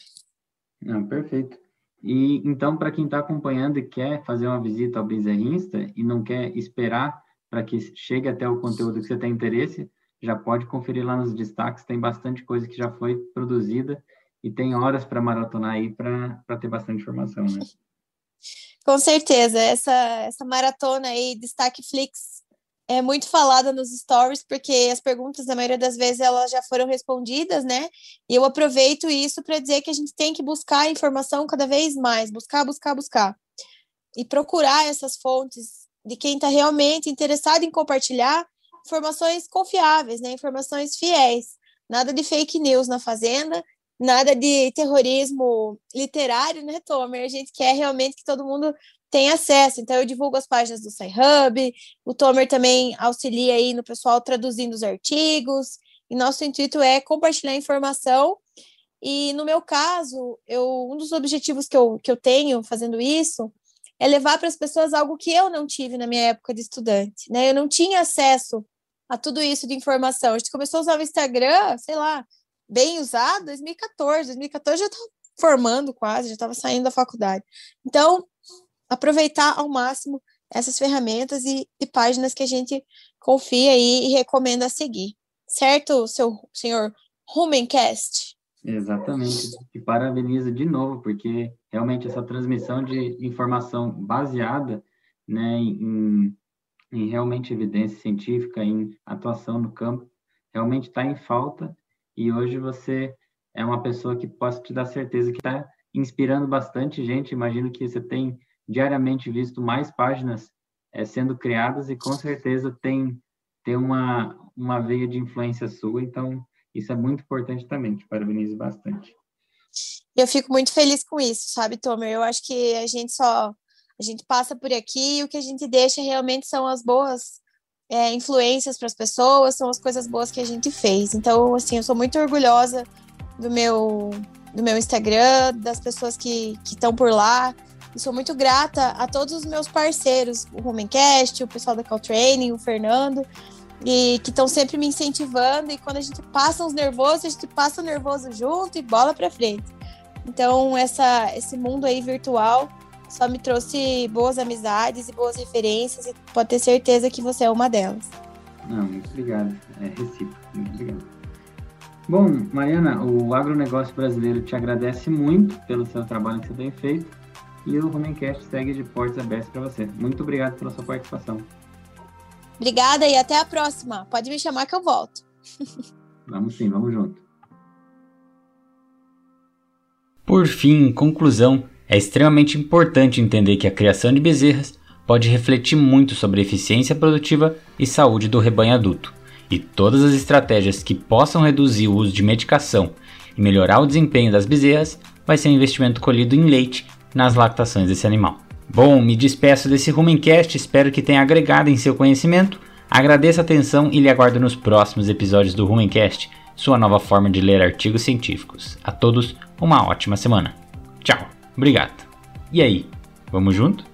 A: Não, perfeito. E então, para quem está acompanhando e quer fazer uma visita ao Bezerrinsta e não quer esperar para que chegue até o conteúdo que você tem interesse, já pode conferir lá nos destaques, tem bastante coisa que já foi produzida e tem horas para maratonar aí para ter bastante informação, né?
D: Com certeza, essa, essa maratona aí, Destaque Flix, é muito falada nos stories, porque as perguntas, na maioria das vezes, elas já foram respondidas, né? E eu aproveito isso para dizer que a gente tem que buscar informação cada vez mais, buscar, buscar, buscar. E procurar essas fontes de quem está realmente interessado em compartilhar informações confiáveis, né? Informações fiéis. Nada de fake news na fazenda, nada de terrorismo literário, né, Tomer? A gente quer realmente que todo mundo tem acesso. Então, eu divulgo as páginas do SciHub, o Tomer também auxilia aí no pessoal traduzindo os artigos, e nosso intuito é compartilhar informação. E no meu caso, eu, um dos objetivos que eu, que eu tenho fazendo isso é levar para as pessoas algo que eu não tive na minha época de estudante, né? Eu não tinha acesso a tudo isso de informação. A gente começou a usar o Instagram, sei lá, bem usado, 2014. 2014 já estava formando quase, já estava saindo da faculdade. Então, aproveitar ao máximo essas ferramentas e, e páginas que a gente confia e recomenda seguir. Certo, seu senhor Rumencast?
A: Exatamente. E parabenizo de novo, porque realmente essa transmissão de informação baseada né, em, em realmente evidência científica, em atuação no campo, realmente está em falta. E hoje você é uma pessoa que posso te dar certeza que está inspirando bastante gente. Imagino que você tem diariamente visto mais páginas é, sendo criadas e com certeza tem, tem uma, uma veia de influência sua, então isso é muito importante também, te parabenizo bastante.
D: Eu fico muito feliz com isso, sabe, Tomer? Eu acho que a gente só a gente passa por aqui e o que a gente deixa realmente são as boas é, influências para as pessoas, são as coisas boas que a gente fez. Então, assim, eu sou muito orgulhosa do meu do meu Instagram, das pessoas que estão por lá, e sou muito grata a todos os meus parceiros, o Rumencast, o pessoal da Caltraining, o Fernando, e que estão sempre me incentivando. E quando a gente passa uns nervosos, a gente passa o nervoso junto e bola para frente. Então, essa, esse mundo aí virtual só me trouxe boas amizades e boas referências, e pode ter certeza que você é uma delas.
A: Não, muito obrigado. É recíproco. Muito obrigado. Bom, Mariana, o agronegócio brasileiro te agradece muito pelo seu trabalho que você tem feito e o Rumencast segue de portas abertas para você. Muito obrigado pela sua participação.
D: Obrigada e até a próxima. Pode me chamar que eu volto.
A: vamos sim, vamos junto.
E: Por fim, em conclusão, é extremamente importante entender que a criação de bezerras pode refletir muito sobre a eficiência produtiva e saúde do rebanho adulto, e todas as estratégias que possam reduzir o uso de medicação e melhorar o desempenho das bezerras vai ser um investimento colhido em leite nas lactações desse animal. Bom, me despeço desse Rumencast, espero que tenha agregado em seu conhecimento. Agradeço a atenção e lhe aguardo nos próximos episódios do Rumencast, sua nova forma de ler artigos científicos. A todos, uma ótima semana. Tchau, obrigado. E aí, vamos junto?